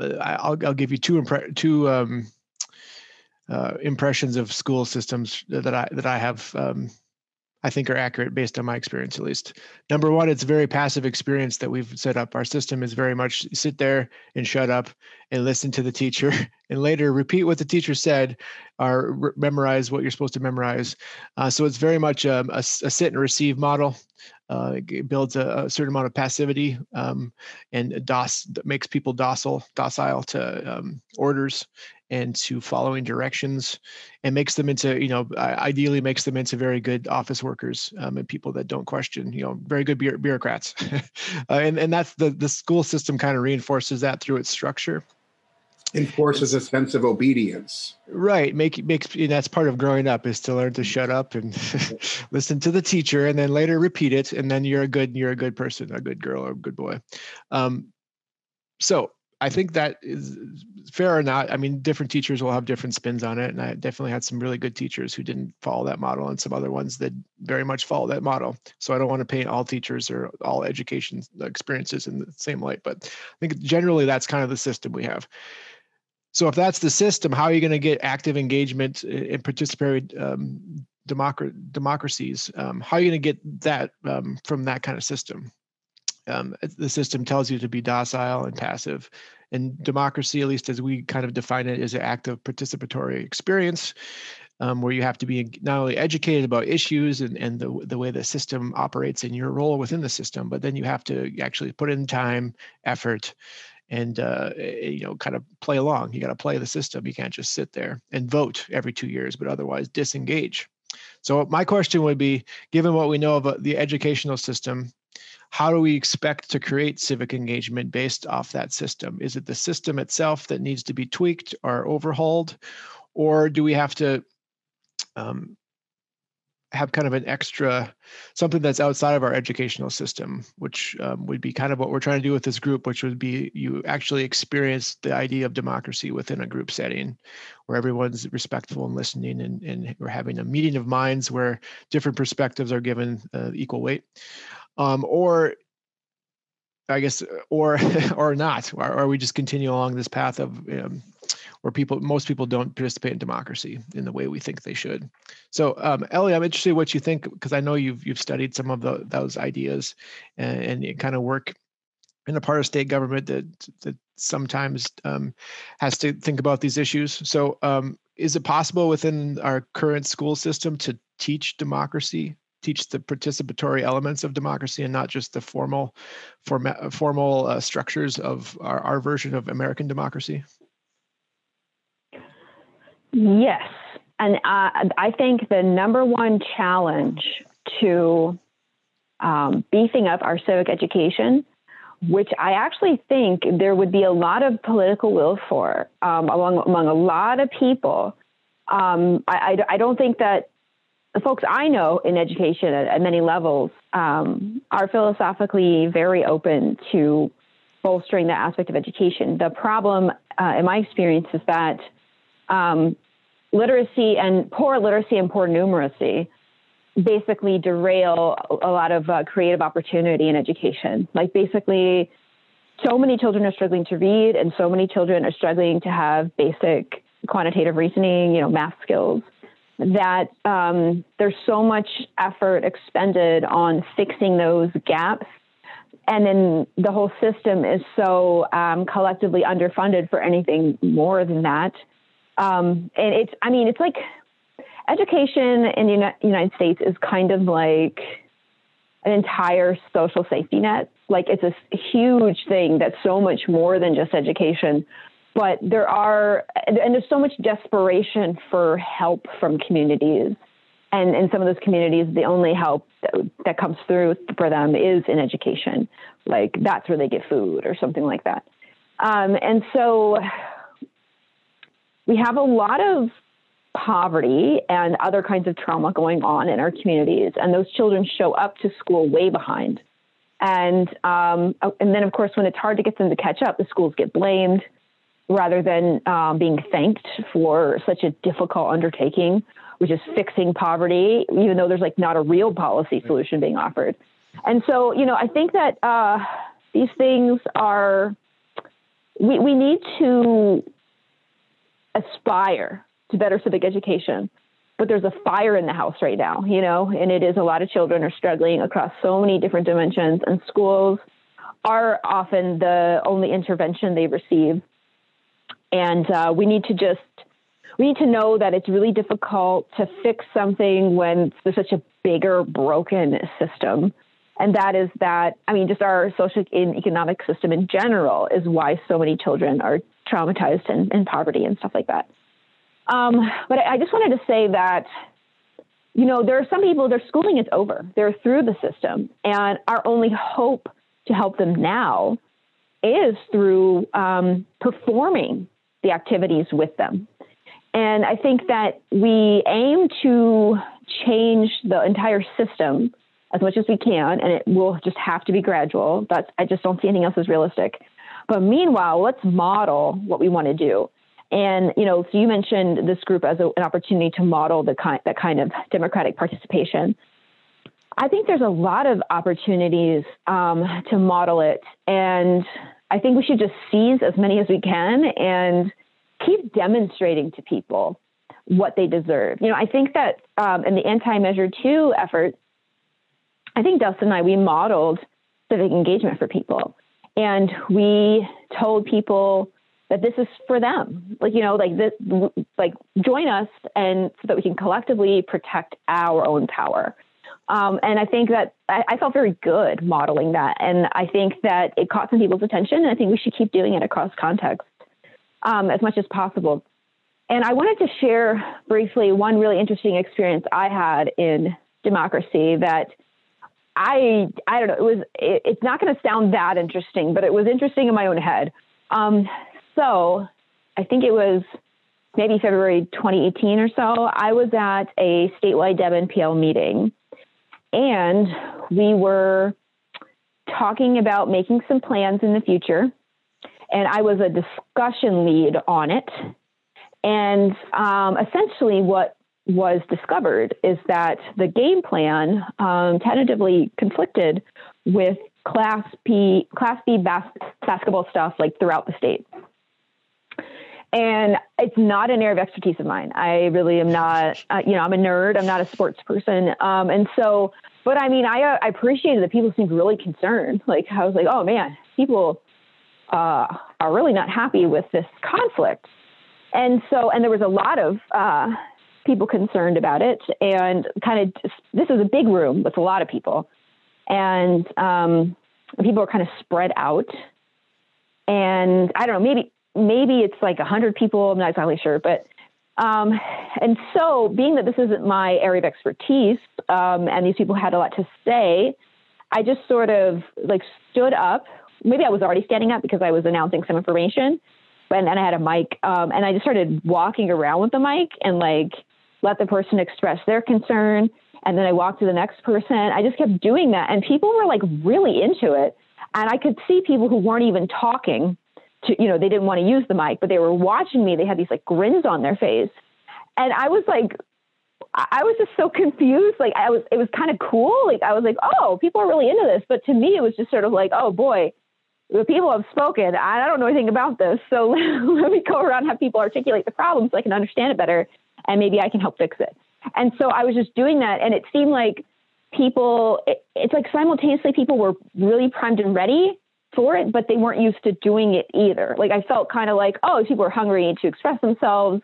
I'll, I'll give you two impre- two um, uh, impressions of school systems that I that I have um, I think are accurate based on my experience at least. Number one, it's a very passive experience that we've set up. Our system is very much sit there and shut up and listen to the teacher [LAUGHS] and later repeat what the teacher said or re- memorize what you're supposed to memorize. Uh, so it's very much um, a, a, sit and receive model. Uh, it builds a, a, certain amount of passivity um, and dos makes people docile, docile to um, orders and to following directions and makes them into you know ideally makes them into very good office workers um, and people that don't question you know very good bureaucrats. [LAUGHS] Uh, and and that's the the school system kind of reinforces that through its structure. Enforces a sense of obedience. Right make makes that's part of growing up is to learn to shut up and [LAUGHS] listen to the teacher and then later repeat it and then you're a good you're a good person a good girl or a good boy. Um, so I think that is fair or not. I mean, different teachers will have different spins on it. And I definitely had some really good teachers who didn't follow that model and some other ones that very much follow that model. So I don't want to paint all teachers or all education experiences in the same light, but I think generally that's kind of the system we have. So if that's the system, how are you going to get active engagement in participatory um, democracies? Um, how are you going to get that um, from that kind of system? um, the system tells you to be docile and passive. And democracy, at least as we kind of define it, is an active participatory experience um, where you have to be not only educated about issues and, and the, the way the system operates and your role within the system, but then you have to actually put in time, effort, and uh, eh, you know kind of play along. You got to play the system. You can't just sit there and vote every two years, but otherwise disengage. So my question would be, given what we know of the educational system how do we expect to create civic engagement based off that system? Is it the system itself that needs to be tweaked or overhauled? Or do we have to um, have kind of an extra something that's outside of our educational system, which um, would be kind of what we're trying to do with this group, which would be you actually experience the idea of democracy within a group setting where everyone's respectful and listening and, and we're having a meeting of minds where different perspectives are given uh, equal weight um, or I guess, or [LAUGHS] or not, or, we just continue along this path of um, where people, most people don't participate in democracy in the way we think they should. So, um, Ellie, I'm interested in what you think because I know you've you've studied some of the, those ideas and, and kind of work in a part of state government that that sometimes um, has to think about these issues. So, um, is it possible within our current school system to teach democracy teach the participatory elements of democracy and not just the formal formal uh, structures of our, our version of American democracy? Yes. And uh, I think the number one challenge to um, beefing up our civic education, which I actually think there would be a lot of political will for um, among, among a lot of people. Um, I, I, I, don't think that the folks I know in education at, at many levels um, are philosophically very open to bolstering that aspect of education. The problem, uh, in my experience, is that um, literacy and poor literacy and poor numeracy basically derail a lot of uh, creative opportunity in education. Like basically, so many children are struggling to read, and so many children are struggling to have basic quantitative reasoning, you know, math skills that um, there's so much effort expended on fixing those gaps. And then the whole system is so um, collectively underfunded for anything more than that. Um, and it's, I mean, it's like education in the United States is kind of like an entire social safety net. Like it's a huge thing that's so much more than just education but there are and there's so much desperation for help from communities. And in some of those communities the only help that, comes through for them is in education. Like that's where they get food or something like that. Um, and so we have a lot of poverty and other kinds of trauma going on in our communities. And those children show up to school way behind. And um, and then of course when it's hard to get them to catch up the schools get blamed rather than um, being thanked for such a difficult undertaking, which is fixing poverty, even though there's like not a real policy solution being offered. And so, you know, I think that uh, these things are, we, we need to aspire to better civic education. But there's a fire in the house right now, you know, and it is a lot of children are struggling across so many different dimensions, and schools are often the only intervention they receive And uh, we need to just we need to know that it's really difficult to fix something when there's such a bigger broken system. And that is that, I mean, just our social and economic system in general is why so many children are traumatized and in poverty and stuff like that. Um, but I just wanted to say that, you know, there are some people, their schooling is over, they're through the system. And our only hope to help them now is through um, performing the activities with them. And I think that we aim to change the entire system as much as we can, and it will just have to be gradual. That's I just don't see anything else as realistic. But meanwhile, let's model what we want to do. And you know, so you mentioned this group as a, an opportunity to model the kind that kind of democratic participation. I think there's a lot of opportunities um, to model it, and I think we should just seize as many as we can and keep demonstrating to people what they deserve. You know, I think that um, in the anti-measure two effort, I think Dustin and I we modeled civic engagement for people, and we told people that this is for them. Like you know, like this, like join us, and so that we can collectively protect our own power. Um, and I think that I, I, felt very good modeling that, and I think that it caught some people's attention. And I think we should keep doing it across context um, as much as possible. And I wanted to share briefly one really interesting experience I had in democracy that I I don't know it was it, it's not going to sound that interesting, but it was interesting in my own head. Um, so I think it was maybe February 2018 or so. I was at a statewide Dem-NPL meeting, and we were talking about making some plans in the future and I was a discussion lead on it. And um, essentially, what was discovered is that the game plan um, tentatively conflicted with Class B Class B bas- basketball stuff like throughout the state. And it's not an area of expertise of mine. I really am not, uh, you know, I'm a nerd. I'm not a sports person. Um, and so, but I mean, I, uh, I appreciated that people seemed really concerned. [LAUGHS] Like, I was like, oh man, people uh, are really not happy with this conflict. And so, and there was a lot of uh, people concerned about it, and kind of this is a big room with a lot of people, and um, people are kind of spread out. And I don't know, maybe maybe it's like a hundred people. I'm not exactly sure, but um, and so, being that this isn't my area of expertise, um, and these people had a lot to say, I just sort of like stood up maybe I was already standing up because I was announcing some information, and, and I had a mic, um, and I just started walking around with the mic and like let the person express their concern, and then I walked to the next person. I just kept doing that, and people were like really into it, and I could see people who weren't even talking. To, you know, they didn't want to use the mic, but they were watching me. They had these like grins on their face. And I was like, I was just so confused. Like I was, it was kind of cool. Like I was like, oh, people are really into this. But to me, it was just sort of like, oh boy, the people have spoken. I don't know anything about this. So [LAUGHS] let me go around have people articulate the problem so I can understand it better and maybe I can help fix it. And so I was just doing that. And it seemed like people, it, it's like simultaneously people were really primed and ready for it, but they weren't used to doing it either. Like I felt kind of like, oh, people are hungry to express themselves.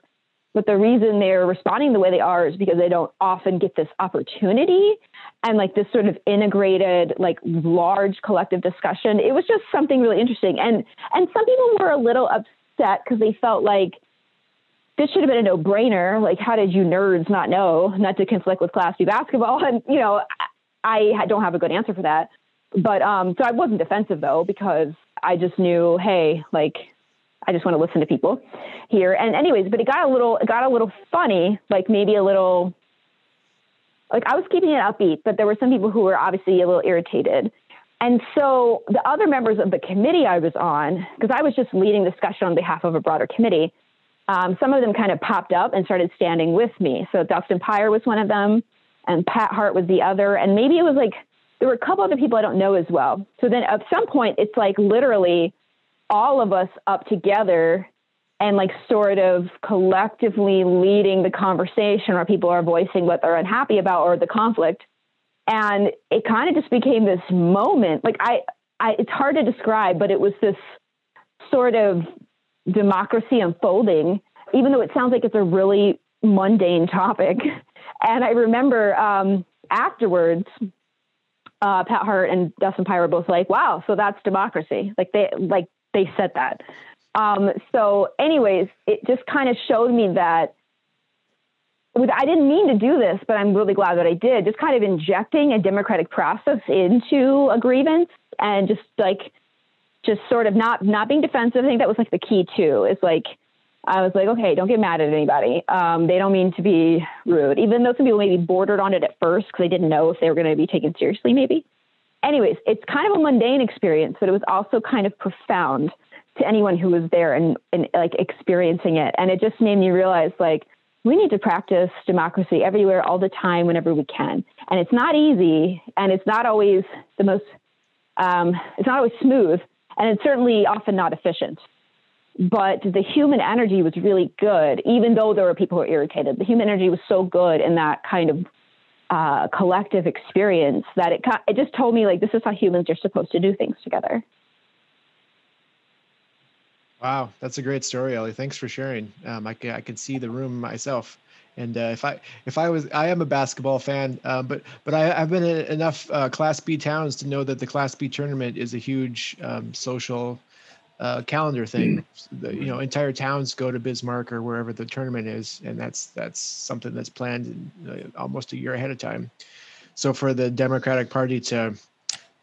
But the reason they're responding the way they are is because they don't often get this opportunity and like this sort of integrated, like large collective discussion. It was just something really interesting. And and some people were a little upset because they felt like this should have been a no-brainer. Like, how did you nerds not know not to conflict with Class B basketball? [LAUGHS] And you know, I, I don't have a good answer for that. But um, so I wasn't defensive though because I just knew, hey, like I just want to listen to people here. And anyways, but it got a little, it got a little funny, like maybe a little, like I was keeping it upbeat, but there were some people who were obviously a little irritated. And so the other members of the committee I was on, because I was just leading discussion on behalf of a broader committee, um, some of them kind of popped up and started standing with me. So Dustin Peyer was one of them, and Pat Hart was the other. And maybe it was like, there were a couple other people I don't know as well. So then at some point, it's like literally all of us up together and like sort of collectively leading the conversation where people are voicing what they're unhappy about or the conflict and it kind of just became this moment like I, I it's hard to describe but it was this sort of democracy unfolding, even though it sounds like it's a really mundane topic. [LAUGHS] And I remember um, afterwards, uh, Pat Hart and Dustin Pye were both like, "Wow, so that's democracy." Like they like they said that. Um, so, anyways, it just kind of showed me that with, I didn't mean to do this, but I'm really glad that I did. Just kind of injecting a democratic process into a grievance and just like, just sort of not not being defensive. I think that was like the key too. Is like, I was like, okay, don't get mad at anybody. Um, they don't mean to be rude, even though some people maybe bordered on it at first because they didn't know if they were going to be taken seriously. Maybe. Anyways, it's kind of a mundane experience, but it was also kind of profound to anyone who was there and, and like experiencing it. And it just made me realize like we need to practice democracy everywhere all the time whenever we can. And it's not easy and it's not always the most um, it's not always smooth and it's certainly often not efficient. But the human energy was really good, even though there were people who were irritated. The human energy was so good in that kind of uh, collective experience that it it just told me like this is how humans are supposed to do things together. Wow, that's a great story, Ellie. Thanks for sharing. Um, I, I can see the room myself. And uh, if I if I was I am a basketball fan, uh, but but I, have been in enough uh, Class B towns to know that the Class B tournament is a huge um, social uh, calendar thing. The, you know, entire towns go to Bismarck or wherever the tournament is, and that's that's something that's planned in, uh, almost a year ahead of time. So for the Democratic Party to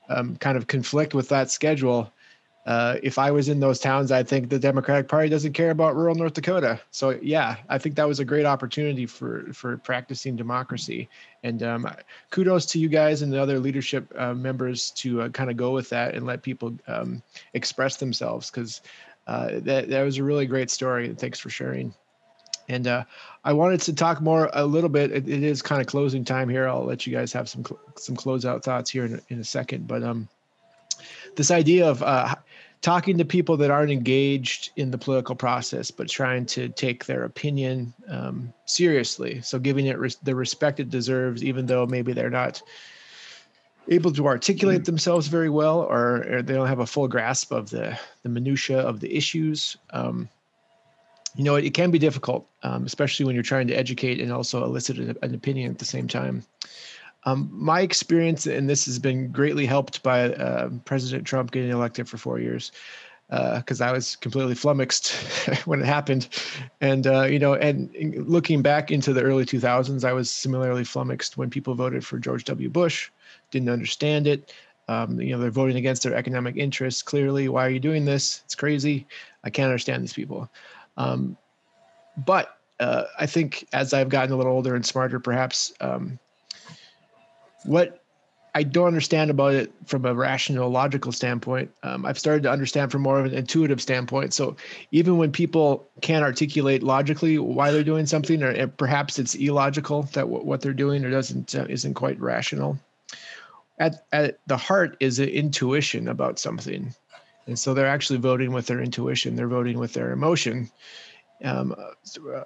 um, kind of conflict with that schedule uh, if I was in those towns, I think the Democratic Party doesn't care about rural North Dakota. So yeah, I think that was a great opportunity for for practicing democracy. And um, kudos to you guys and the other leadership uh, members to uh, kind of go with that and let people um, express themselves because uh, that that was a really great story. And thanks for sharing. And uh, I wanted to talk more a little bit. it, it is kind of closing time here. I'll let you guys have some cl- some closeout thoughts here in, in a second, but um this idea of uh, talking to people that aren't engaged in the political process, but trying to take their opinion um, seriously. So giving it res- the respect it deserves, even though maybe they're not able to articulate themselves very well, or, or they don't have a full grasp of the the minutia of the issues. Um, you know, it, it, can be difficult, um, especially when you're trying to educate and also elicit an, an opinion at the same time. Um, my experience, and this has been greatly helped by uh, President Trump getting elected for four years, because uh, I was completely flummoxed [LAUGHS] when it happened, and uh, you know, and looking back into the early 2000s, I was similarly flummoxed when people voted for George W. Bush, didn't understand it. Um, you know, they're voting against their economic interests. Clearly, why are you doing this? It's crazy. I can't understand these people. Um, but uh, I think as I've gotten a little older and smarter, perhaps um, what I don't understand about it from a rational, logical standpoint. Um, I've started to understand from more of an intuitive standpoint. So even when people can't articulate logically why they're doing something, or perhaps it's illogical that w- what they're doing or doesn't uh, isn't quite rational, at at the heart is an intuition about something, and so they're actually voting with their intuition. They're voting with their emotion. Um, uh,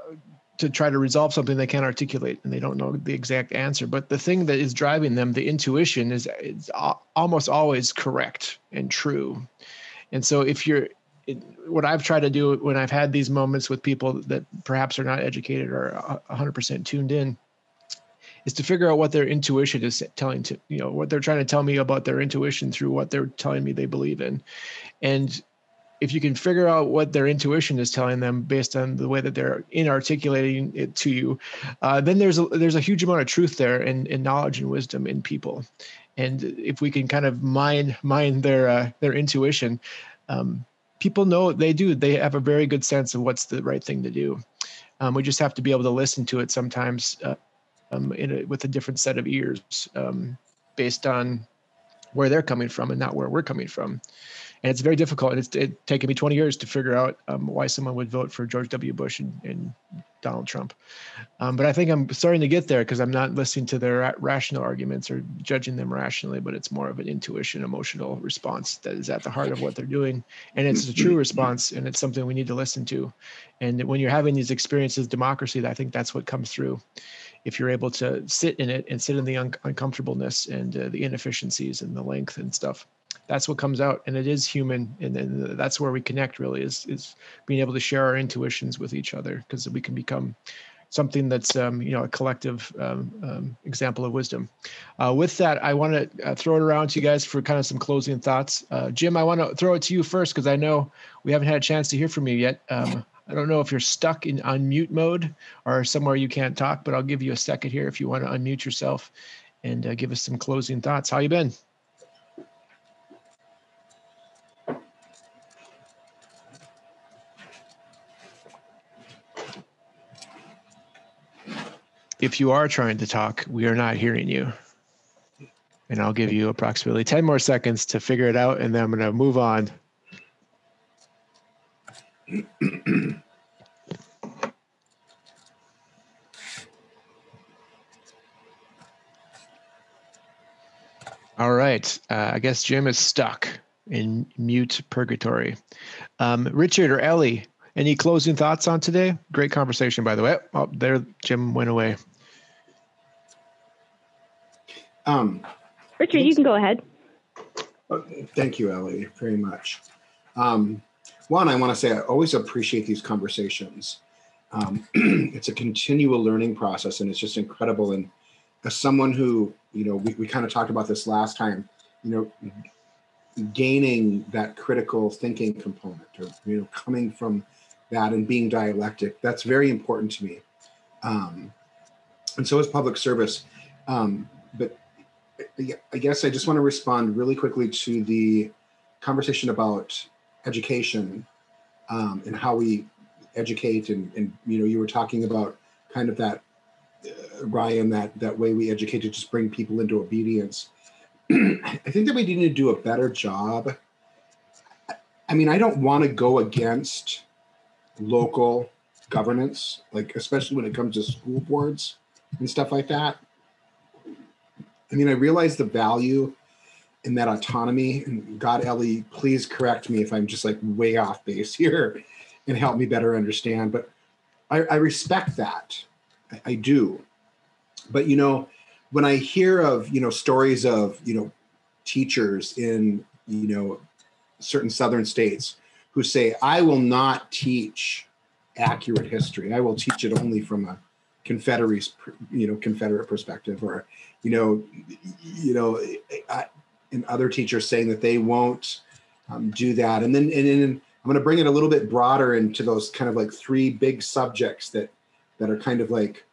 to try to resolve something they can't articulate and they don't know the exact answer. But the thing that is driving them, the intuition, is almost always correct and true. And so if you're it, what I've tried to do when I've had these moments with people that perhaps are not educated or 100% tuned in is to figure out what their intuition is telling to you know what they're trying to tell me about their intuition through what they're telling me they believe in and if you can figure out what their intuition is telling them based on the way that they're inarticulating it to you, uh, then there's a, there's a huge amount of truth there and, knowledge and wisdom in people. And if we can kind of mine mine their uh, their intuition, um, people know they do. They have a very good sense of what's the right thing to do. Um, we just have to be able to listen to it sometimes uh, um, a, with a different set of ears um, based on where they're coming from and not where we're coming from and it's very difficult. And It's it taken me 20 years to figure out um, why someone would vote for George W. Bush and, and Donald Trump. Um, but I think I'm starting to get there because I'm not listening to their rational arguments or judging them rationally, but it's more of an intuition, emotional response that is at the heart of what they're doing, and it's a true response, and it's something we need to listen to. And when you're having these experiences, democracy, I think that's what comes through. If you're able to sit in it and sit in the un- uncomfortableness and uh, the inefficiencies and the length and stuff that's what comes out, and it is human, and, and that's where we connect. Really, is is being able to share our intuitions with each other because we can become something that's um, you know a collective um, um, example of wisdom. Uh, with that, I want to uh, throw it around to you guys for kind of some closing thoughts. Uh, Jim, I want to throw it to you first because I know we haven't had a chance to hear from you yet. I don't know if you're stuck in on mute mode or somewhere you can't talk, but I'll give you a second here if you want to unmute yourself and uh, give us some closing thoughts. How you been? if you are trying to talk, we are not hearing you. And I'll give you approximately 10 more seconds to figure it out, and then I'm going to move on. All right. Uh, I guess Jim is stuck in mute purgatory. Um, Richard or Ellie, any closing thoughts on today? Great conversation, by the way. Oh, there, Jim went away. Um, Richard, you can go ahead. Uh, thank you, Ellie, very much. Um, one, I want to say I always appreciate these conversations. Um, [CLEARS THROAT] it's a continual learning process, and it's just incredible. And as someone who, you know, we, we kind of talked about this last time, you know, gaining that critical thinking component, or you know, coming from that and being dialectic, that's very important to me. Um, and so is public service. Um, but I guess I just want to respond really quickly to the conversation about education um, and how we educate and, and you know you were talking about kind of that uh, Ryan that that way we educate to just bring people into obedience. [CLEARS THROAT] I think that we need to do a better job. I mean, I don't want to go against local governance, like especially when it comes to school boards and stuff like that. I mean, I realize the value in that autonomy. And God, Ellie, please correct me if I'm just like way off base [LAUGHS] here and help me better understand. But I, I respect that. I, I do. But, you know, when I hear of, you know, stories of, you know, teachers in, you know, certain southern states who say, I will not teach accurate history. I will teach it only from a Confederate, you know, Confederate perspective, or you know, you know, I, and other teachers saying that they won't um, do that, and then and then I'm going to bring it a little bit broader into those kind of like three big subjects that that are kind of like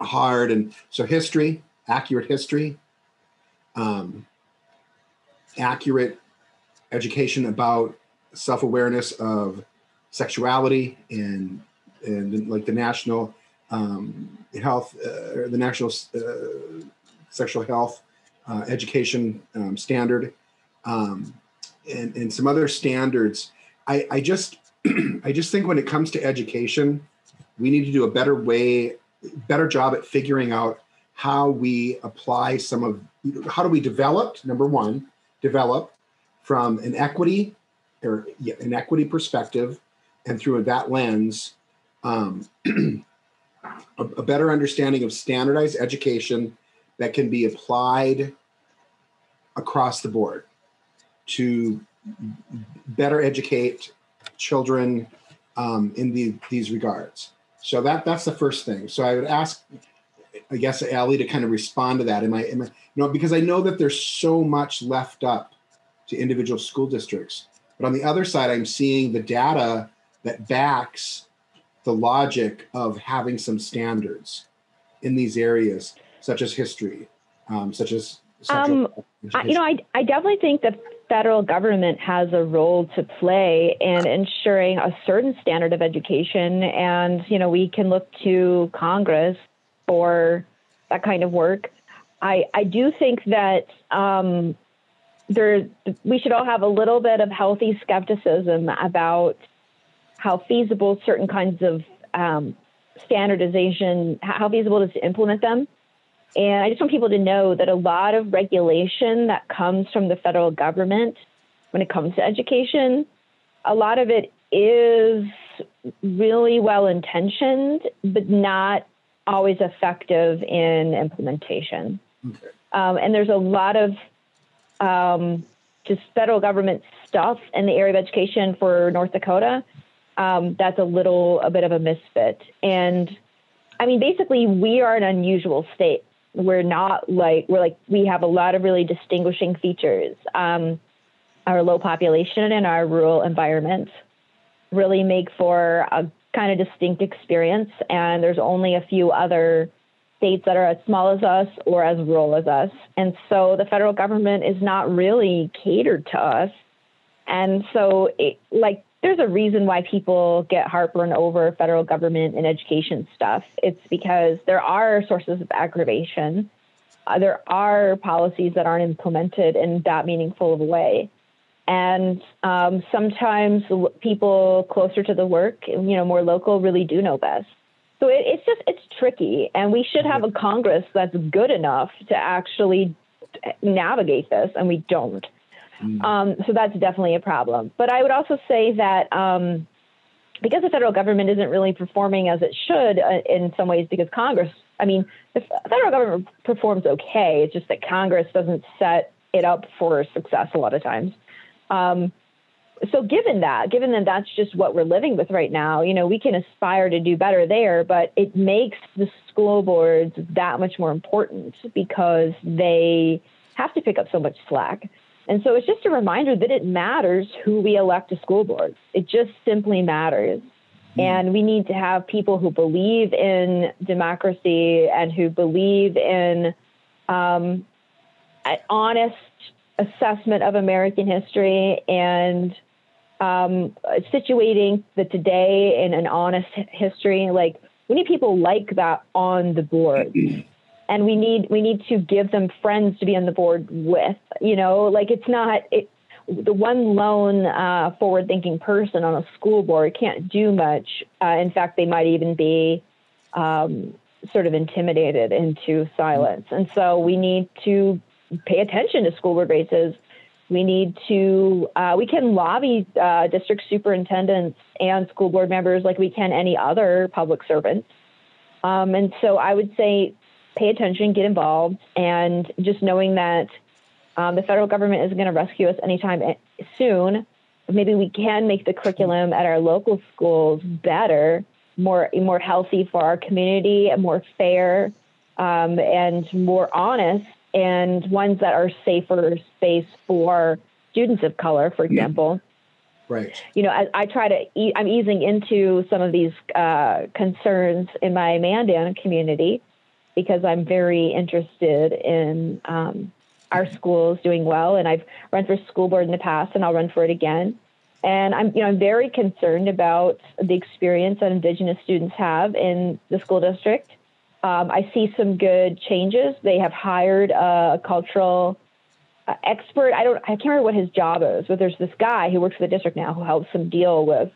hard, and so history, accurate history, um, accurate education about self-awareness of sexuality and and like the national um, health, uh, the national uh, sexual health uh, education um, standard, um, and, and some other standards. I, I just [CLEARS THROAT] I just think when it comes to education, we need to do a better way, better job at figuring out how we apply some of how do we develop number one develop from an equity or an equity perspective and through that lens um, [CLEARS THROAT] a, a better understanding of standardized education that can be applied across the board to better educate children um, in the, these regards. So that that's the first thing. So I would ask, I guess, Ellie to kind of respond to that. Am I, am I, you know, because I know that there's so much left up to individual school districts. But on the other side, I'm seeing the data that backs the logic of having some standards in these areas, such as history, um, such as. Um, I, you know, I, I definitely think the federal government has a role to play in ensuring a certain standard of education. And, you know, we can look to Congress for that kind of work. I, I do think that um, there, we should all have a little bit of healthy skepticism about how feasible certain kinds of um, standardization, how feasible it is to implement them. And I just want people to know that a lot of regulation that comes from the federal government when it comes to education, a lot of it is really well intentioned, but not always effective in implementation. Okay. Um, and there's a lot of um, just federal government stuff in the area of education for North Dakota, um, that's a little a bit of a misfit. And I mean, basically, we are an unusual state. We're not like we're like we have a lot of really distinguishing features. Um, our low population and our rural environment really make for a kind of distinct experience. And there's only a few other states that are as small as us or as rural as us. And so the federal government is not really catered to us. And so, it, like, there's a reason why people get heartburn over federal government and education stuff. It's because there are sources of aggravation. Uh, there are policies that aren't implemented in that meaningful of a way. And um, sometimes people closer to the work, you know, more local, really do know best. So it, it's just it's tricky, and we should have a Congress that's good enough to actually navigate this, and we don't. Mm. Um, so that's definitely a problem. But I would also say that um, because the federal government isn't really performing as it should uh, in some ways, because Congress, I mean, the federal government performs okay. It's just that Congress doesn't set it up for success a lot of times. Um, so given that, given that that's just what we're living with right now, you know, we can aspire to do better there, but it makes the school boards that much more important because they have to pick up so much slack. And so it's just a reminder that it matters who we elect to school boards. It just simply matters. Mm. And we need to have people who believe in democracy and who believe in um, honest assessment of American history and um, situating the today in an honest history. Like we need people like that on the board. [CLEARS THROAT] And we need we need to give them friends to be on the board with. You know, like it's not it, the one lone uh, forward-thinking person on a school board can't do much. Uh, in fact, they might even be um, sort of intimidated into silence. And so we need to pay attention to school board races we need to, uh, we can lobby uh, district superintendents and school board members like we can any other public servants. Um, and so I would say pay attention, get involved, and just knowing that um, the federal government isn't going to rescue us anytime soon. Maybe we can make the curriculum at our local schools better, more more healthy for our community, and more fair, um, and more honest and ones that are safer space for students of color, for example. Right. You know, I, I try to, e- I'm easing into some of these uh, concerns in my Mandan community because I'm very interested in um, our schools doing well. And I've run for school board in the past and I'll run for it again. And I'm, you know, I'm very concerned about the experience that Indigenous students have in the school district um, I see some good changes. They have hired a cultural uh, expert. I don't. I can't remember what his job is, but there's this guy who works for the district now who helps them deal with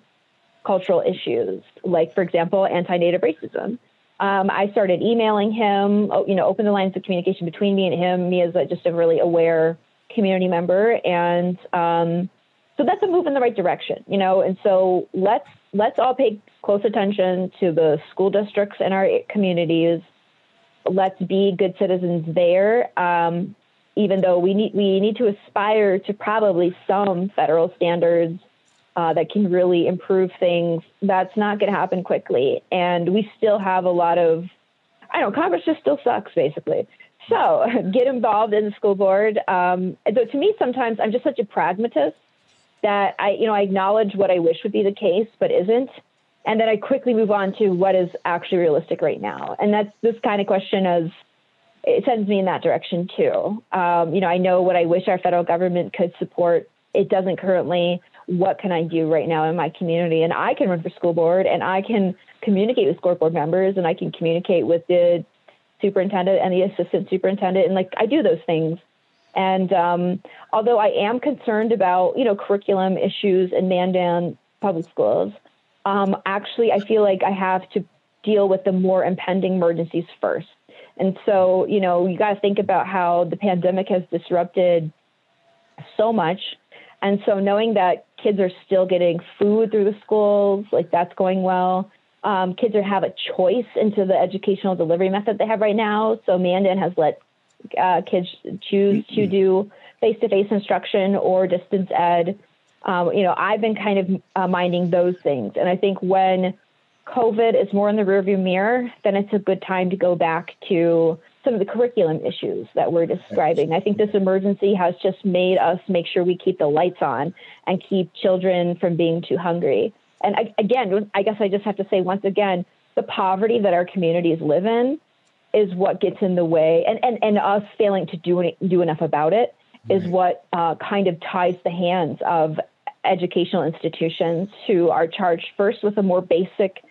cultural issues, like for example, anti-native racism. Um, I started emailing him. You know, open the lines of communication between me and him. Me as a, just a really aware community member, and um, so that's a move in the right direction. You know, and so let's let's all pay close attention to the school districts in our communities. Let's be good citizens there. Um, even though we need we need to aspire to probably some federal standards uh, that can really improve things. That's not going to happen quickly, and we still have a lot of. I don't know. Congress just still sucks, basically. So [LAUGHS] get involved in the school board. Um, though to me, sometimes I'm just such a pragmatist that I, you know, I acknowledge what I wish would be the case, but isn't. And then I quickly move on to what is actually realistic right now. And that's this kind of question as it sends me in that direction too. Um, you know, I know what I wish our federal government could support. It doesn't currently. What can I do right now in my community? And I can run for school board and I can communicate with school board members and I can communicate with the superintendent and the assistant superintendent. And like I do those things and um, although I am concerned about, you know, curriculum issues in Mandan public schools, um, actually, I feel like I have to deal with the more impending emergencies first. And so, you know, you got to think about how the pandemic has disrupted so much. And so, knowing that kids are still getting food through the schools, like that's going well. Um, kids are have a choice into the educational delivery method they have right now. So Mandan has let uh, kids choose to do face-to-face instruction or distance ed. Um, you know, I've been kind of uh, minding those things, and I think when COVID is more in the rearview mirror, then it's a good time to go back to some of the curriculum issues that we're describing. I think this emergency has just made us make sure we keep the lights on and keep children from being too hungry. And I, again, I guess I just have to say once again, the poverty that our communities live in is what gets in the way, and, and, and us failing to do, do enough about it is what uh, kind of ties the hands of educational institutions who are charged first with a more basic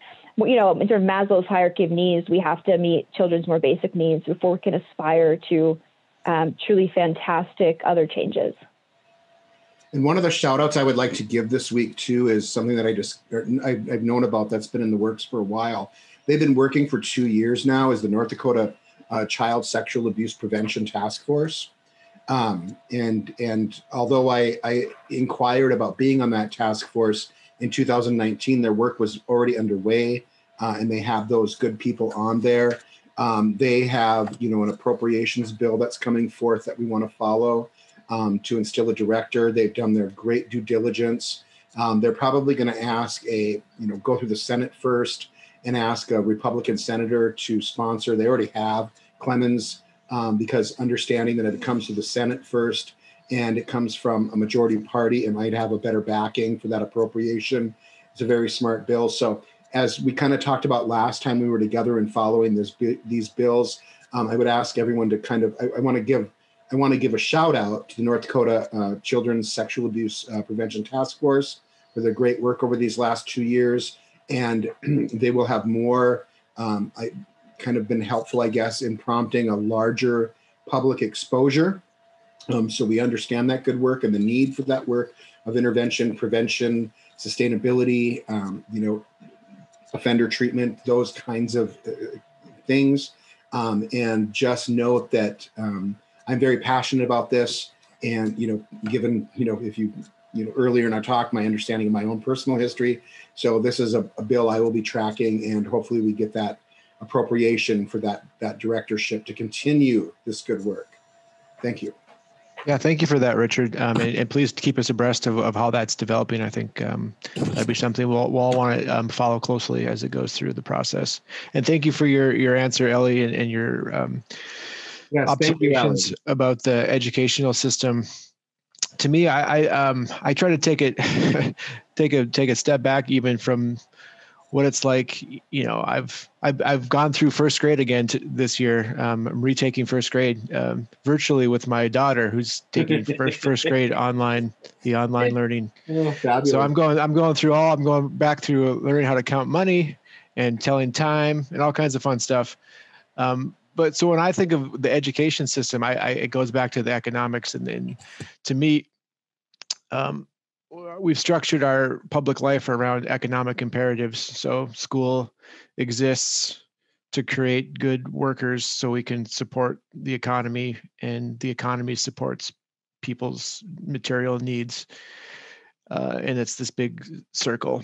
you know, in terms of Maslow's hierarchy of needs, we have to meet children's more basic needs before we can aspire to um, truly fantastic other changes. And one of the shout outs I would like to give this week too is something that I just er, I've known about that's been in the works for a while. They've been working for two years now as the North Dakota uh, Child Sexual Abuse Prevention Task Force. Um, and and although I, I inquired about being on that task force in 2019, their work was already underway uh, and they have those good people on there. Um, they have, you know, an appropriations bill that's coming forth that we want to follow um, to instill a director. They've done their great due diligence. Um, they're probably going to ask a, you know, go through the Senate first and ask a Republican senator to sponsor. They already have Clemens um, because understanding that it comes to the Senate first and it comes from a majority party, it might have a better backing for that appropriation. It's a very smart bill. So as we kind of talked about last time we were together and following this, these bills, um, I would ask everyone to kind of, I, I want to give, I want to give a shout out to the North Dakota uh, Children's Sexual Abuse uh, Prevention Task Force for their great work over these last two years. And [CLEARS THROAT] they will have more, um, I kind of been helpful, I guess, in prompting a larger public exposure. Um, so we understand that good work and the need for that work of intervention, prevention, sustainability, um, you know, offender treatment, those kinds of uh, things. Um, and just note that um, I'm very passionate about this. And, you know, given, you know, if you, you know, earlier in our talk, my understanding of my own personal history. So this is a, a bill I will be tracking and hopefully we get that appropriation for that, that directorship to continue this good work. Thank you. Yeah, thank you for that, Richard. Um, and, and, please keep us abreast of, of how that's developing. I think um, that'd be something we'll, we'll all want to um, follow closely as it goes through the process. And thank you for your your answer, Ellie, and, and your um, yes, observations you, about the educational system. To me, I I, um, I try to take it [LAUGHS] take a take a step back even from what it's like. You know, I've I've, I've gone through first grade again to, this year. Um, I'm retaking first grade um, virtually with my daughter, who's taking [LAUGHS] first first grade online, the online learning. Oh, so I'm going I'm going through all. I'm going back through learning how to count money and telling time and all kinds of fun stuff. Um, but so when I think of the education system, I, I it goes back to the economics, and, and to me, um, we've structured our public life around economic imperatives. So school exists to create good workers so we can support the economy and the economy supports people's material needs. Uh, and it's this big circle.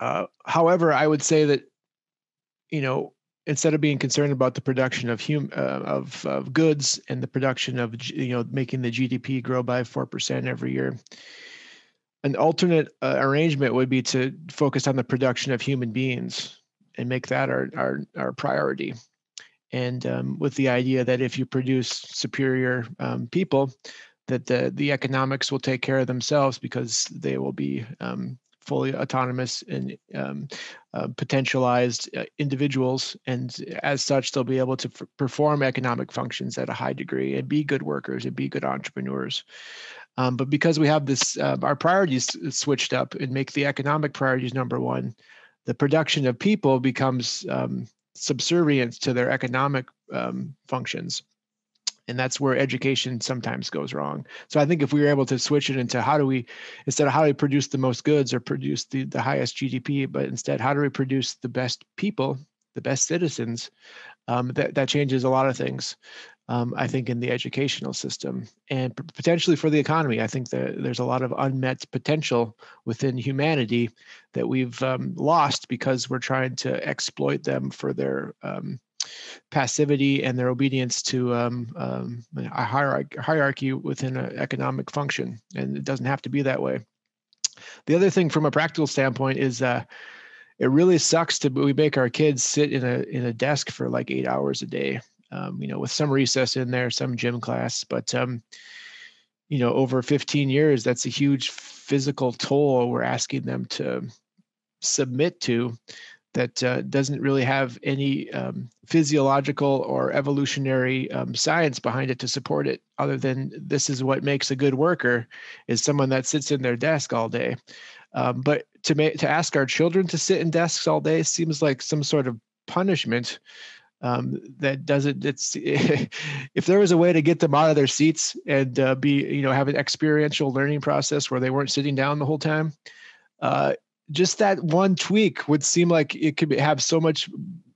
Uh, however, I would say that, you know, instead of being concerned about the production of hum uh, of, of goods and the production of you know making the GDP grow by four percent every year, an alternate uh, arrangement would be to focus on the production of human beings and make that our our, our priority. And um, with the idea that if you produce superior um, people that the the economics will take care of themselves because they will be um, fully autonomous and um, uh, potentialized uh, individuals. And as such they'll be able to f- perform economic functions at a high degree and be good workers and be good entrepreneurs um, but because we have this, uh, our priorities switched up and make the economic priorities number one, the production of people becomes um, subservient to their economic um, functions. And that's where education sometimes goes wrong. So I think if we were able to switch it into how do we, instead of how do we produce the most goods or produce the, the highest GDP, but instead how do we produce the best people, the best citizens, um, that, that changes a lot of things um, I think, in the educational system and p- potentially for the economy. I think that there's a lot of unmet potential within humanity that we've um, lost because we're trying to exploit them for their um, passivity and their obedience to um, um, a hierarchy, hierarchy within an economic function. And it doesn't have to be that way. The other thing from a practical standpoint is uh, it really sucks to we make our kids sit in a in a desk for like eight hours a day. Um, you know, with some recess in there, some gym class, but um, you know, over 15 years, that's a huge physical toll we're asking them to submit to that uh, doesn't really have any um, physiological or evolutionary um, science behind it to support it other than this is what makes a good worker is someone that sits in their desk all day. Um, but to make to ask our children to sit in desks all day seems like some sort of punishment um, that doesn't it's [LAUGHS] if there was a way to get them out of their seats and uh, be you know have an experiential learning process where they weren't sitting down the whole time uh, just that one tweak would seem like it could have so much,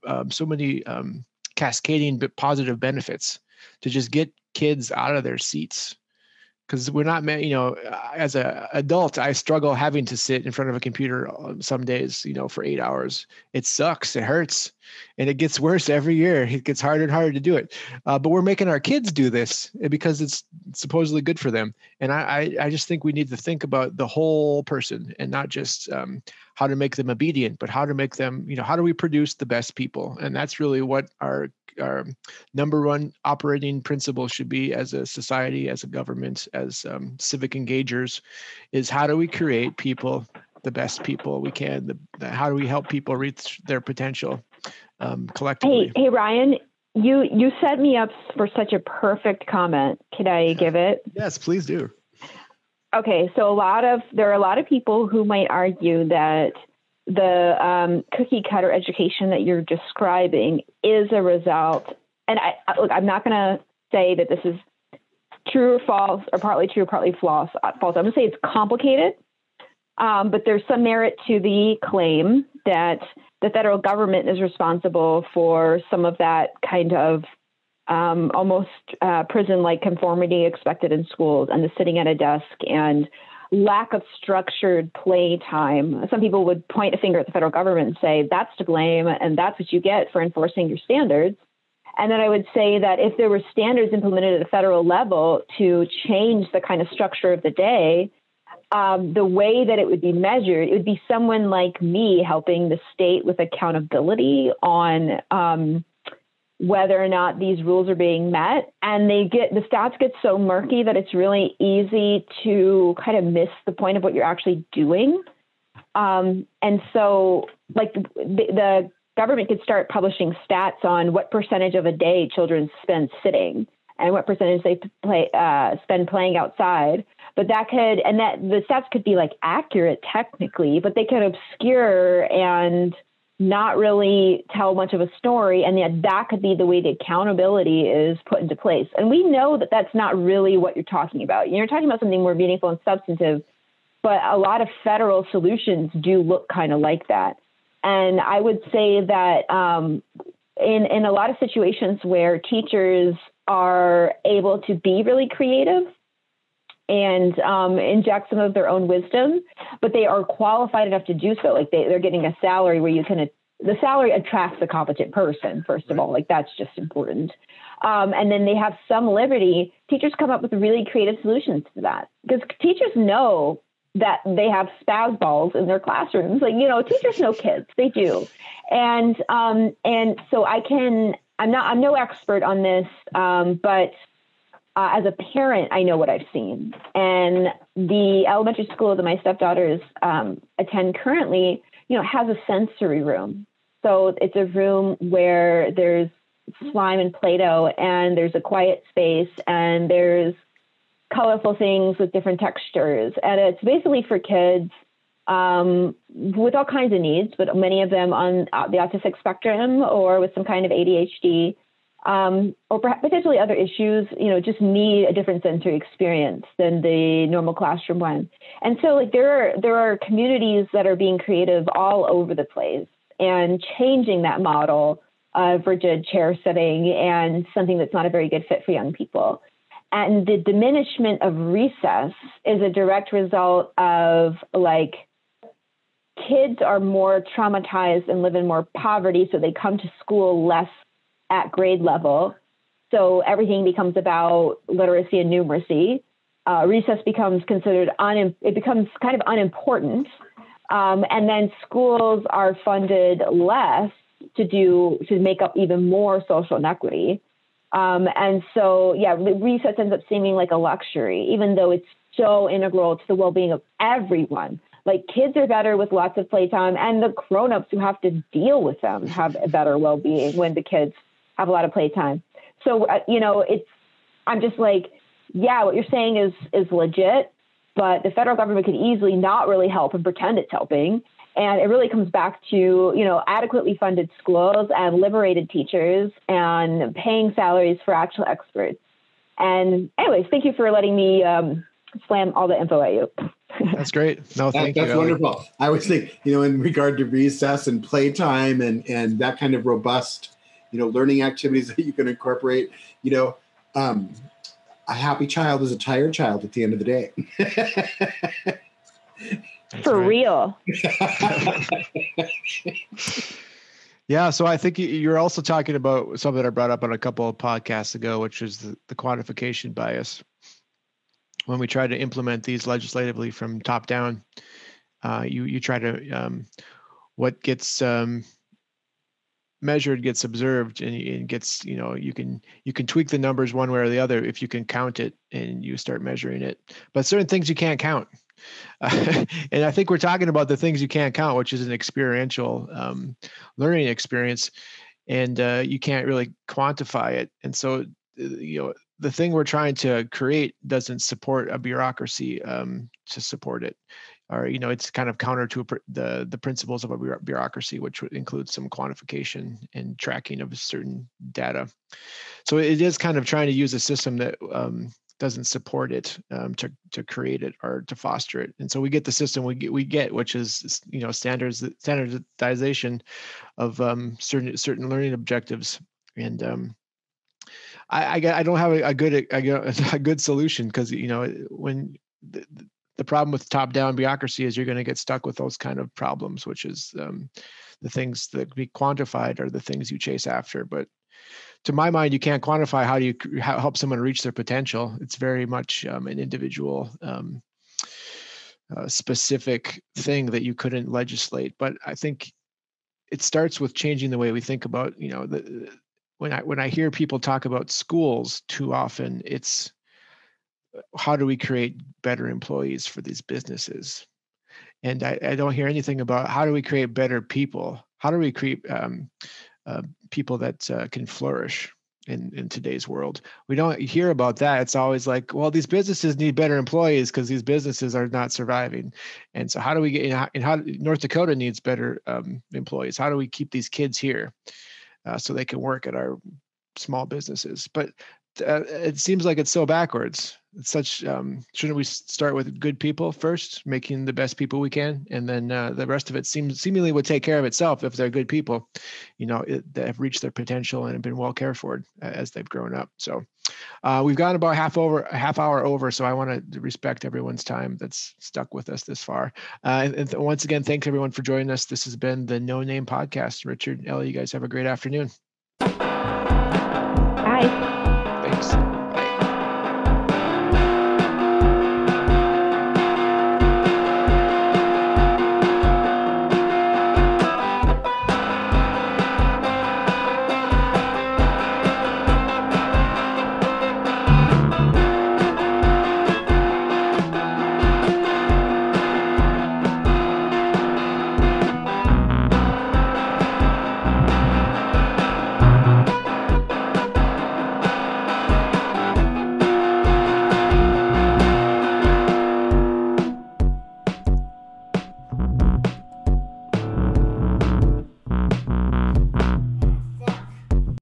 um, so many um, cascading but positive benefits to just get kids out of their seats because we're not you know as a adult i struggle having to sit in front of a computer um, some days you know for eight hours. It sucks it hurts and it gets worse every year. It gets harder and harder to do it. Uh, but we're making our kids do this eh, because it's supposedly good for them. And I, I, I just think we need to think about the whole person and not just um, how to make them obedient but how to make them you know how do we produce the best people? And that's really what our our number one operating principle should be as a society, as a government, as um, civic engagers, is how do we create people, the best people we can? The, the how do we help people reach their potential um, collectively? Hey, hey, Ryan, you you set me up for such a perfect comment. Can I give it? Yes, please do. Okay, so a lot of there are a lot of people who might argue that the um, cookie cutter education that you're describing is a result. And I look, I'm not going to say that this is true or false, or partly true, partly false. Uh, false. I'm going to say it's complicated, um, but there's some merit to the claim that the federal government is responsible for some of that kind of um, almost uh, prison-like conformity expected in schools, and the sitting at a desk and lack of structured play time. Some people would point a finger at the federal government and say, that's to blame, and that's what you get for enforcing your standards. And then I would say that if there were standards implemented at a federal level to change the kind of structure of the day, um, the way that it would be measured, it would be someone like me helping the state with accountability on um, whether or not these rules are being met. And they get the stats get so murky that it's really easy to kind of miss the point of what you're actually doing. Um, and so, like the, the government could start publishing stats on what percentage of a day children spend sitting and what percentage they play uh, spend playing outside. But that could and that the stats could be like accurate technically, but they could obscure and not really tell much of a story. And yet that could be the way the accountability is put into place. And we know that that's not really what you're talking about. You're talking about something more meaningful and substantive but a lot of federal solutions do look kind of like that and i would say that um, in in a lot of situations where teachers are able to be really creative and um, inject some of their own wisdom, but they are qualified enough to do so. Like they, they're getting a salary where you can, the salary attracts a competent person, first of all, like that's just important. Um, and then they have some liberty. Teachers come up with really creative solutions to that because teachers know that they have spaz balls in their classrooms. Like, you know, teachers know kids, they do. And, um, and so I can, I'm not, I'm no expert on this, um, but uh, as a parent, I know what I've seen. And the elementary school that my stepdaughters um, attend currently, you know, has a sensory room. So it's a room where there's slime and Play-Doh, and there's a quiet space, and there's colorful things with different textures, and it's basically for kids um, with all kinds of needs, but many of them on the autistic spectrum or with some kind of ADHD um, or perhaps potentially other issues, you know, just need a different sensory experience than the normal classroom one. And so, like, there are there are communities that are being creative all over the place and changing that model of rigid chair sitting and something that's not a very good fit for young people. And the diminishment of recess is a direct result of like kids are more traumatized and live in more poverty, so they come to school less at grade level. So everything becomes about literacy and numeracy. Uh, recess becomes considered un- it becomes kind of unimportant, um, and then schools are funded less to do to make up even more social inequity. Um, and so, yeah, recess ends up seeming like a luxury, even though it's so integral to the well-being of everyone. Like kids are better with lots of playtime, and the grown-ups who have to deal with them have a better well-being when the kids have a lot of playtime. So, uh, you know, it's I'm just like, yeah, what you're saying is is legit, but the federal government could easily not really help and pretend it's helping. And it really comes back to, you know, adequately funded schools and liberated teachers and paying salaries for actual experts. And anyways, thank you for letting me um, slam all the info at you. [LAUGHS] That's great. No, thank that, you. That's wonderful. I always think, you know, in regard to recess and playtime and and that kind of robust, you know, learning activities [LAUGHS] that you can incorporate, you know, um, a happy child is a tired child at the end of the day. [LAUGHS] For right. real. [LAUGHS] yeah. So I think you're also talking about something I brought up on a couple of podcasts ago, which is the, the quantification bias. When we try to implement these legislatively from top down, uh, you you try to um, what gets um, measured gets observed and it gets you know you can you can tweak the numbers one way or the other if you can count it and you start measuring it but certain things you can't count [LAUGHS] and i think we're talking about the things you can't count which is an experiential um, learning experience and uh, you can't really quantify it. And so uh, you know the thing we're trying to create doesn't support a bureaucracy um, to support it. Or you know it's kind of counter to the the principles of a bureaucracy which includes some quantification and tracking of certain data. So it is kind of trying to use a system that um, doesn't support it um, to to create it or to foster it. And so we get the system we get we get which is you know standards standardization of um, certain certain learning objectives. And um, I, I, I don't have a, a good a, [LAUGHS] a good solution because you know when the, the problem with top down bureaucracy is you're going to get stuck with those kind of problems which is um, the things that be quantified are the things you chase after. But to my mind you can't quantify how do you help someone reach their potential it's very much um, an individual um, uh, specific thing that you couldn't legislate but i think it starts with changing the way we think about you know the when i when i hear people talk about schools too often it's how do we create better employees for these businesses? And I, I don't hear anything about how do we create better people? How do we create um, uh, people that uh, can flourish in, in today's world? We don't hear about that. It's always like, well, these businesses need better employees because these businesses are not surviving. And so, how do we get And How North Dakota needs better um, employees? How do we keep these kids here uh, so they can work at our small businesses? But uh, it seems like it's so backwards such um, shouldn't we start with good people first making the best people we can and then uh, the rest of it seems seemingly would take care of itself if they're good people you know it, that have reached their potential and have been well cared for as they've grown up. So uh, we've gone about half over a half hour over so i want to respect everyone's time that's stuck with us this far. Uh, and once again thanks everyone for joining us. This has been the no name podcast. Richard ellie you guys have a great afternoon. Bye